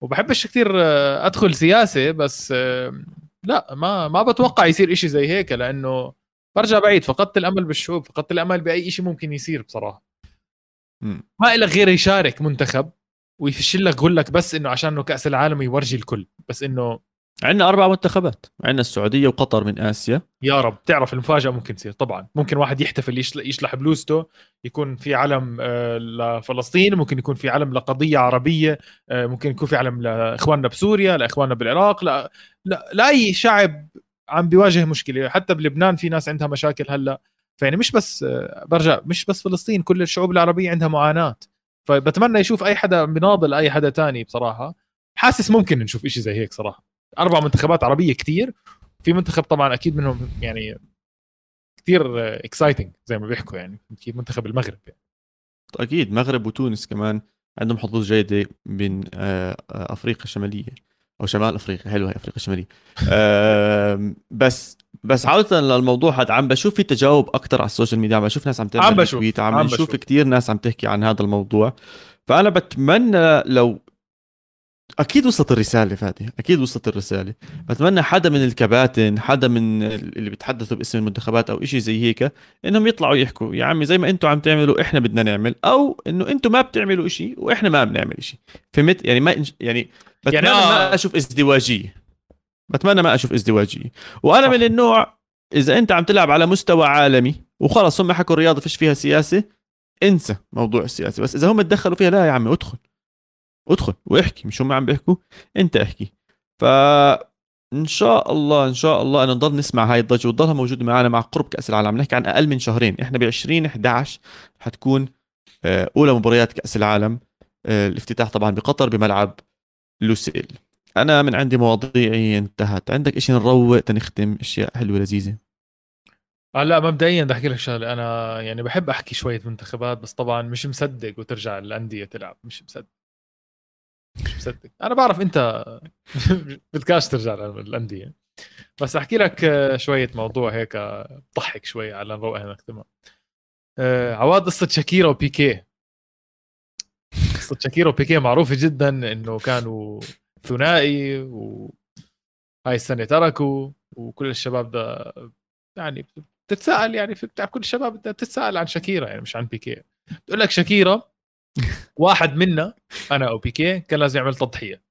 وبحبش كثير آه، أدخل سياسة بس آه، لا ما ما بتوقع يصير إشي زي هيك لأنه برجع بعيد فقدت الأمل بالشعوب فقدت الأمل بأي شيء ممكن يصير
بصراحة.
ما إلك غير يشارك منتخب ويفشل لك يقول لك بس إنه عشان انه كأس العالم يورجي الكل بس إنه
عندنا أربع منتخبات. عندنا السعودية وقطر من آسيا.
يا رب. تعرف المفاجأة ممكن تصير. طبعا ممكن واحد يحتفل يشل- يشلح بلوزته يكون في علم آه، لفلسطين ممكن يكون في علم لقضية عربية آه، ممكن يكون في علم لإخواننا بسوريا لإخواننا بالعراق. لا لا لاي شعب عم بيواجه مشكلة. حتى بلبنان في ناس عندها مشاكل هلأ. فيعني مش بس آه، برجع مش بس فلسطين كل الشعوب العربية عندها معاناة. فبتمنى يشوف أي حدا بناضل أي حدا تاني بصراحة. حاسس ممكن نشوف إشي زي هيك صراحة. أربع منتخبات عربية كتير. في منتخب طبعا أكيد منهم يعني كثير exciting زي ما بيحكوا يعني. كيف منتخب المغرب يعني.
أكيد مغرب وتونس كمان عندهم حظوظ جيدة بين آه، أفريقيا الشمالية. أو شمال أفريقيا حلوة هي أفريقيا الشمالية. بس بس عودة للموضوع هذا عم بشوف في تجاوب أكثر على ال social media. عم بشوف ناس عم تعمل
عم بشوف،
عم,
بشوف.
كثير ناس عم تحكي عن هذا الموضوع. فأنا بتمنى لو أكيد وصلت الرسالة فادي أكيد وصلت الرسالة. بتمنى حدا من الكباتن حدا من اللي بيتحدثوا باسم المنتخبات أو إشي زي هيك إنهم يطلعوا يحكوا يا عمي زي ما أنتم عم تعملوا إحنا بدنا نعمل أو إنه أنتم ما بتعملوا إشي وإحنا ما بنعمل إشي. فهمت؟ يعني ما يعني بتمنى
يعني آه.
ما أشوف ازدواجية. بتمنى ما أشوف ازدواجية. وأنا
صح.
من النوع إذا أنت عم تلعب على مستوى عالمي وخلص هم حكوا الرياضه فيش فيها سياسة انسى موضوع السياسة. بس إذا هم تدخلوا فيها لا يا عمي ادخل. ادخل واحكي مش هم عم بيحكوا انت احكي. ف إن شاء الله إن شاء الله انه نضل نسمع هاي الضجة وتضلها موجودة معنا مع قرب كأس العالم. نحكي عن أقل من شهرين إحنا ب 2011 حتكون آه، أولى مباريات كأس العالم آه، الافتتاح طبعا بقطر بملعب لوسيل. أنا من عندي مواضيعي انتهت. عندك إشي نروق تنختم؟ أشياء حلوة لذيذة.
هلا مبدئيا بدي أحكي لك شغلة. أنا يعني بحب أحكي شوية منتخبات بس طبعا مش مصدق وترجع الأندية تلعب مش مصدق. مش مصدق. أنا بعرف أنت بدكاش ترجع للأندية. بس أحكي لك شوية موضوع هيك بضحك شوي على نروق نختمها آه، عواد قصة شاكيرا وبيكي. قصة شاكيرا وبيكي معروفة جدا إنه كانوا ثنائي وهاي السنة تركوا وكل الشباب ده يعني بتتساءل يعني في بتعرف كل الشباب بدها تتساءل عن شاكيرا يعني مش عن بيكي. بتقول لك شاكيرا واحد منا أنا أو بيكي كان لازم يعمل تضحية.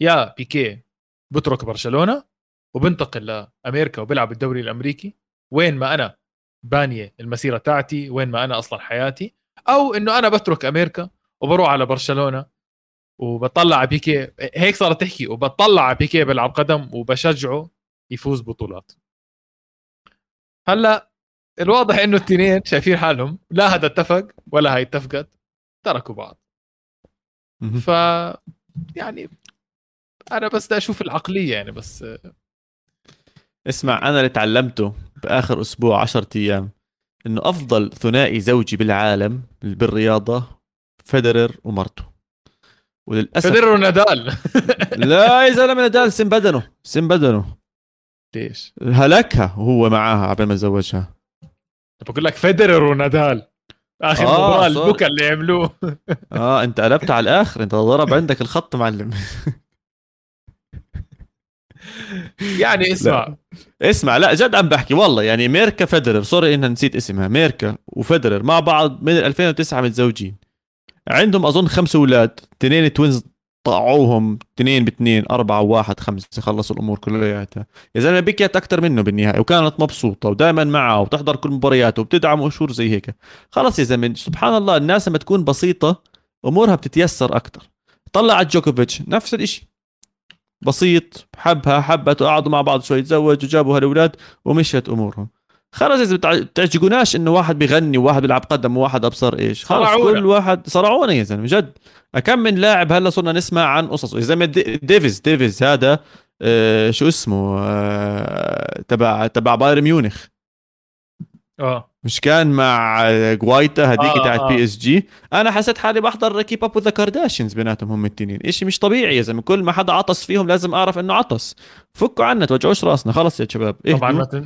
يا بيكي بترك برشلونة وبنتقل لأمريكا وبيلعب الدوري الأمريكي. وين ما أنا بانية المسيرة تاعتي وين ما أنا أصلا حياتي. أو إنه أنا بترك أمريكا وبروح على برشلونة وبطلع على بيكي هيك صارت تحكي وبطلع على بيكي بيلعب قدم وبشجعه يفوز بطولات. هلأ الواضح إنه التنين شايفين حالهم. لا هذا اتفق ولا هاي اتفقت. تركوا بعض. ف يعني أنا بس بدي أشوف العقلية يعني بس.
اسمع أنا اللي تعلمته بآخر أسبوع 10 أيام إنه أفضل ثنائي زوجي بالعالم بالرياضة فيدرر ومرته. وللأسف
فيدرر ونادال.
لا يا زلمة نادال سن بدنه سن بدنه.
ليش؟
هلكها وهو معاها قبل ما تزوجها
بقول لك فيدرر ونادال. آخر
آه، مباراة.
البكا اللي عملوه
آه أنت قلبت على الآخر. أنت ضرب عندك الخط معلم.
يعني اسمع.
اسمع لا جد عم بحكي والله يعني ميركا فيدرر سوري انها نسيت اسمها ميركا وفيدرر مع بعض من 2009 متزوجين. عندهم أظن خمسة أولاد اثنين twins طعوهم اثنين باثنين أربعة وواحد خمسة خلصوا الأمور كلياتها. يا زلمة بكيت أكثر منه بالنهاية وكانت مبسوطة ودائما معه وتحضر كل مبارياته وبتدعمه وشور زي هيك. خلص يا زلمة سبحان الله الناس لما تكون بسيطة أمورها بتتيسر أكثر طلع على جوكوفيتش نفس الإشي. بسيط حبها حبته قعدوا مع بعض شوي تزوجوا وجابوا هالأولاد ومشيت أمورهم. خلص اذا بتع- بتعجقوناش إنه واحد بغني وواحد بيلعب قدم وواحد أبصر إيش. خلص
صرعونا.
كل واحد صرعونا يا زلمة جد. كم من لاعب هلأ صرنا نسمع عن قصصه؟ يا زلمة دي- ديفيز ديفيز هذا آه شو اسمه آه تبع تبع بايرن ميونخ.
آه.
مش كان مع هويتيما هذيك
آه،
تاعت
آه.
PSG أنا حسيت حالي بحضر keep up the Kardashians بيناتهم هم التنين. اشي مش طبيعي يا زلمة كل ما حدا عطس فيهم لازم أعرف إنه عطس. فكوا عنا توجعوش راسنا. خلص يا شباب
طبعا ما.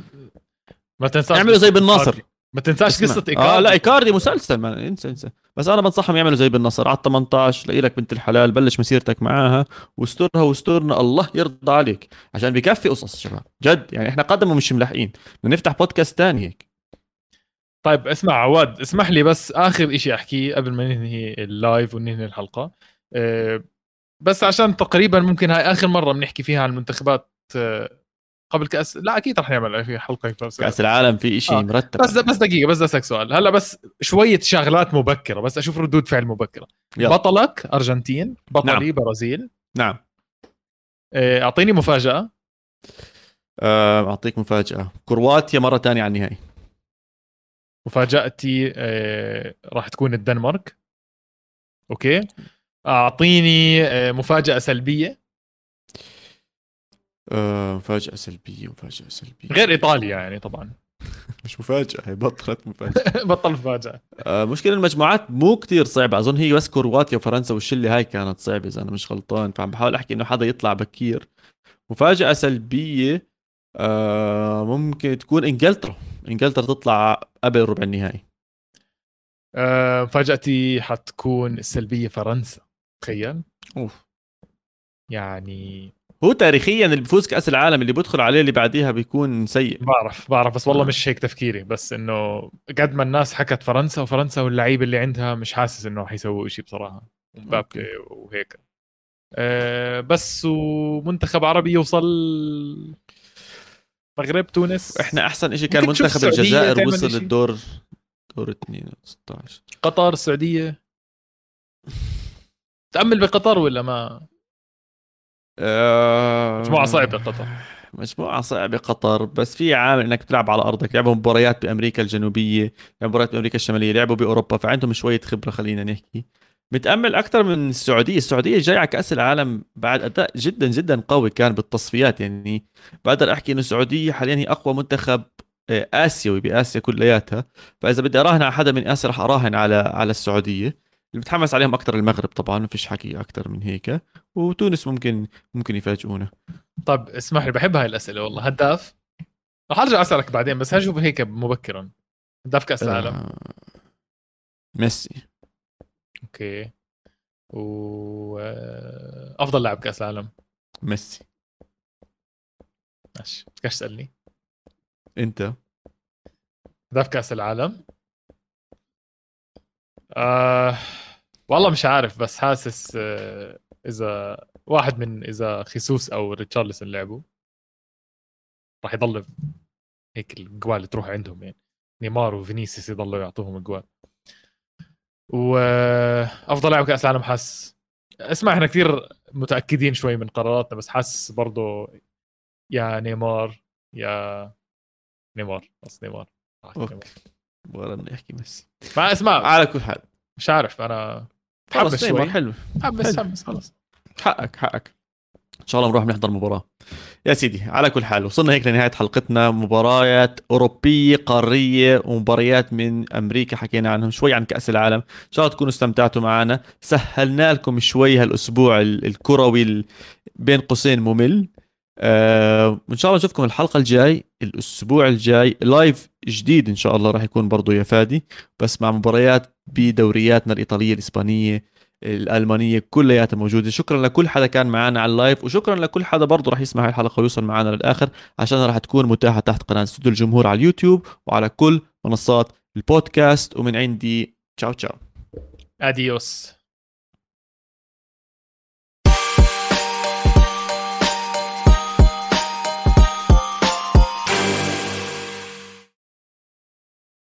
ما تنساش
اعملوا زي بالناصر
ما تنساش.
قصة
ايكاردي
لا إيكاردي. مسلسل ما انسى انسى. بس أنا بنصحهم يعملوا زي بالنصر على 18 لاقي لك بنت الحلال بلش مسيرتك معاها. واسترها واسترنا الله يرضى عليك. عشان بكفي قصص شباب جد يعني إحنا قدم ومش ملاحقين. بدنا نفتح بودكاست تاني هيك.
طيب اسمع عواد اسمح لي بس آخر شيء أحكيه قبل ما ننهي اللايف وننهي الحلقة. أه، بس عشان تقريبا ممكن هاي آخر مرة بنحكي فيها عن المنتخبات أه، قبل كاس لا أكيد رح نعمل في حلقة
كأس العالم. في إشي
آه.
مرتب.
بس بس دقيقة بس أسألك سؤال. هلأ بس شوية شغلات مبكرة بس أشوف ردود فعل مبكرة.
يلا.
بطلك أرجنتين بطلي
نعم.
برازيل.
نعم.
أه، أعطيني مفاجأة.
آه، أعطيك مفاجأة. كرواتيا مرة تانية على النهائي.
مفاجأتي أه، راح تكون الدنمارك. أوكي. أعطيني مفاجأة سلبية.
آه، مفاجأة سلبية مفاجأة سلبية.
غير إيطاليا يعني طبعا.
مش مفاجأة هي بطلت مفاجأة.
بطل مفاجأة.
آه، مشكلة المجموعات مو كتير صعبة. أظن هي بس كرواتيا وفرنسا والشلة هاي كانت صعبة إذا أنا مش غلطان. فعم بحاول أحكي إنه حدا يطلع بكير. مفاجأة سلبية آه ممكن تكون إنجلترا. إنجلترا تطلع قبل ربع النهائي.
آه، مفاجأتي حتكون السلبيه فرنسا تخيل.
أوف.
يعني
هو تاريخيا اللي بفوز كأس العالم اللي بدخل عليه اللي بعديها بيكون سيء.
بعرف بعرف بس والله
آه.
مش هيك تفكيري بس إنه قد ما الناس حكت فرنسا وفرنسا واللعيبة اللي عندها مش حاسس إنه حيسووا شيء بصراحة. مبابي وهيك. أه بس ومنتخب عربي يوصل مغرب تونس.
إحنا أحسن شيء كان منتخب الجزائر وصل. للدور دور 2 16
قطر السعوديه تأمل بقطر ولا ما؟
آه،
مجموعة صعبة قطر.
مجموعة صعبة قطر بس في عامل إنك تلعب على أرضك. لعبوا مباريات بأمريكا الجنوبية لعبوا مباريات بأمريكا الشمالية لعبوا بأوروبا فعندهم شوية خبرة خلينا نحكي. متأمل أكثر من السعودية، السعودية جاي على كأس العالم بعد أداء جدا جدا قوي كان بالتصفيات يعني. بقدر أحكي إنه السعودية حاليا هي أقوى منتخب آه، آسيوي بآسيا كلياتها، فإذا بدي أراهن على حدا من آسيا رح أراهن على على السعودية، اللي متحمس عليهم أكثر المغرب طبعا ما فيش حكي أكثر من هيك، وتونس ممكن ممكن يفاجئونا.
طب اسمح لي بحب هاي الأسئلة والله. هداف؟ رح أرجع أسألك بعدين بس هشوف هيك مبكرا. هداف كأس العالم.
آه، ميسي.
okay. و آه، أفضل لاعب كأس العالم.
ميسي.
ماشي. بدكش تسألني؟
أنت.
هداف كأس العالم؟ آه والله مش عارف بس حاسس آه إذا واحد من إذا خيسوس أو ريتشارلسون لعبوا راح يضل هيك الجوال تروح عندهم يعني. نيمار وفينيسيوس يضلوا يعطوهم الجوال وافضل لاعب كأس العالم حاس اسمع إحنا كثير متأكدين شوي من قراراتنا بس حاسس برضه يا نيمار يا نيمار بس نيمار.
ولا بدنا نحكي ميسي.
ما اسمع.
على كل حال.
مش عارف أنا
خلص نيمار
شوي.
حلو.
حبس
حلو.
حبس خلص
حقك حقك. إن شاء الله نروح نحضر مباراة. يا سيدي على كل حال وصلنا هيك لنهاية حلقتنا. مباريات أوروبية قارية ومباريات من أمريكا حكينا عنهم شوي عن كأس العالم. إن شاء الله تكونوا استمتعتوا معنا. سهلنا لكم شوي هالأسبوع ال- الكروي ال- بين قوسين ممل. آه وإن شاء الله نشوفكم الحلقة الجاي الأسبوع الجاي. live جديد إن شاء الله راح يكون برضو يا فادي. بس مع مباريات بدورياتنا الإيطالية الإسبانية الألمانية كلياتها موجودة. شكرا لكل حدا كان معنا على ال live وشكرا لكل حدا برضه راح يسمع الحلقة ويوصل معنا للآخر عشان راح تكون متاحة تحت قناة استوديو الجمهور على اليوتيوب وعلى كل منصات البودكاست. ومن عندي تشاو تشاو.
adiós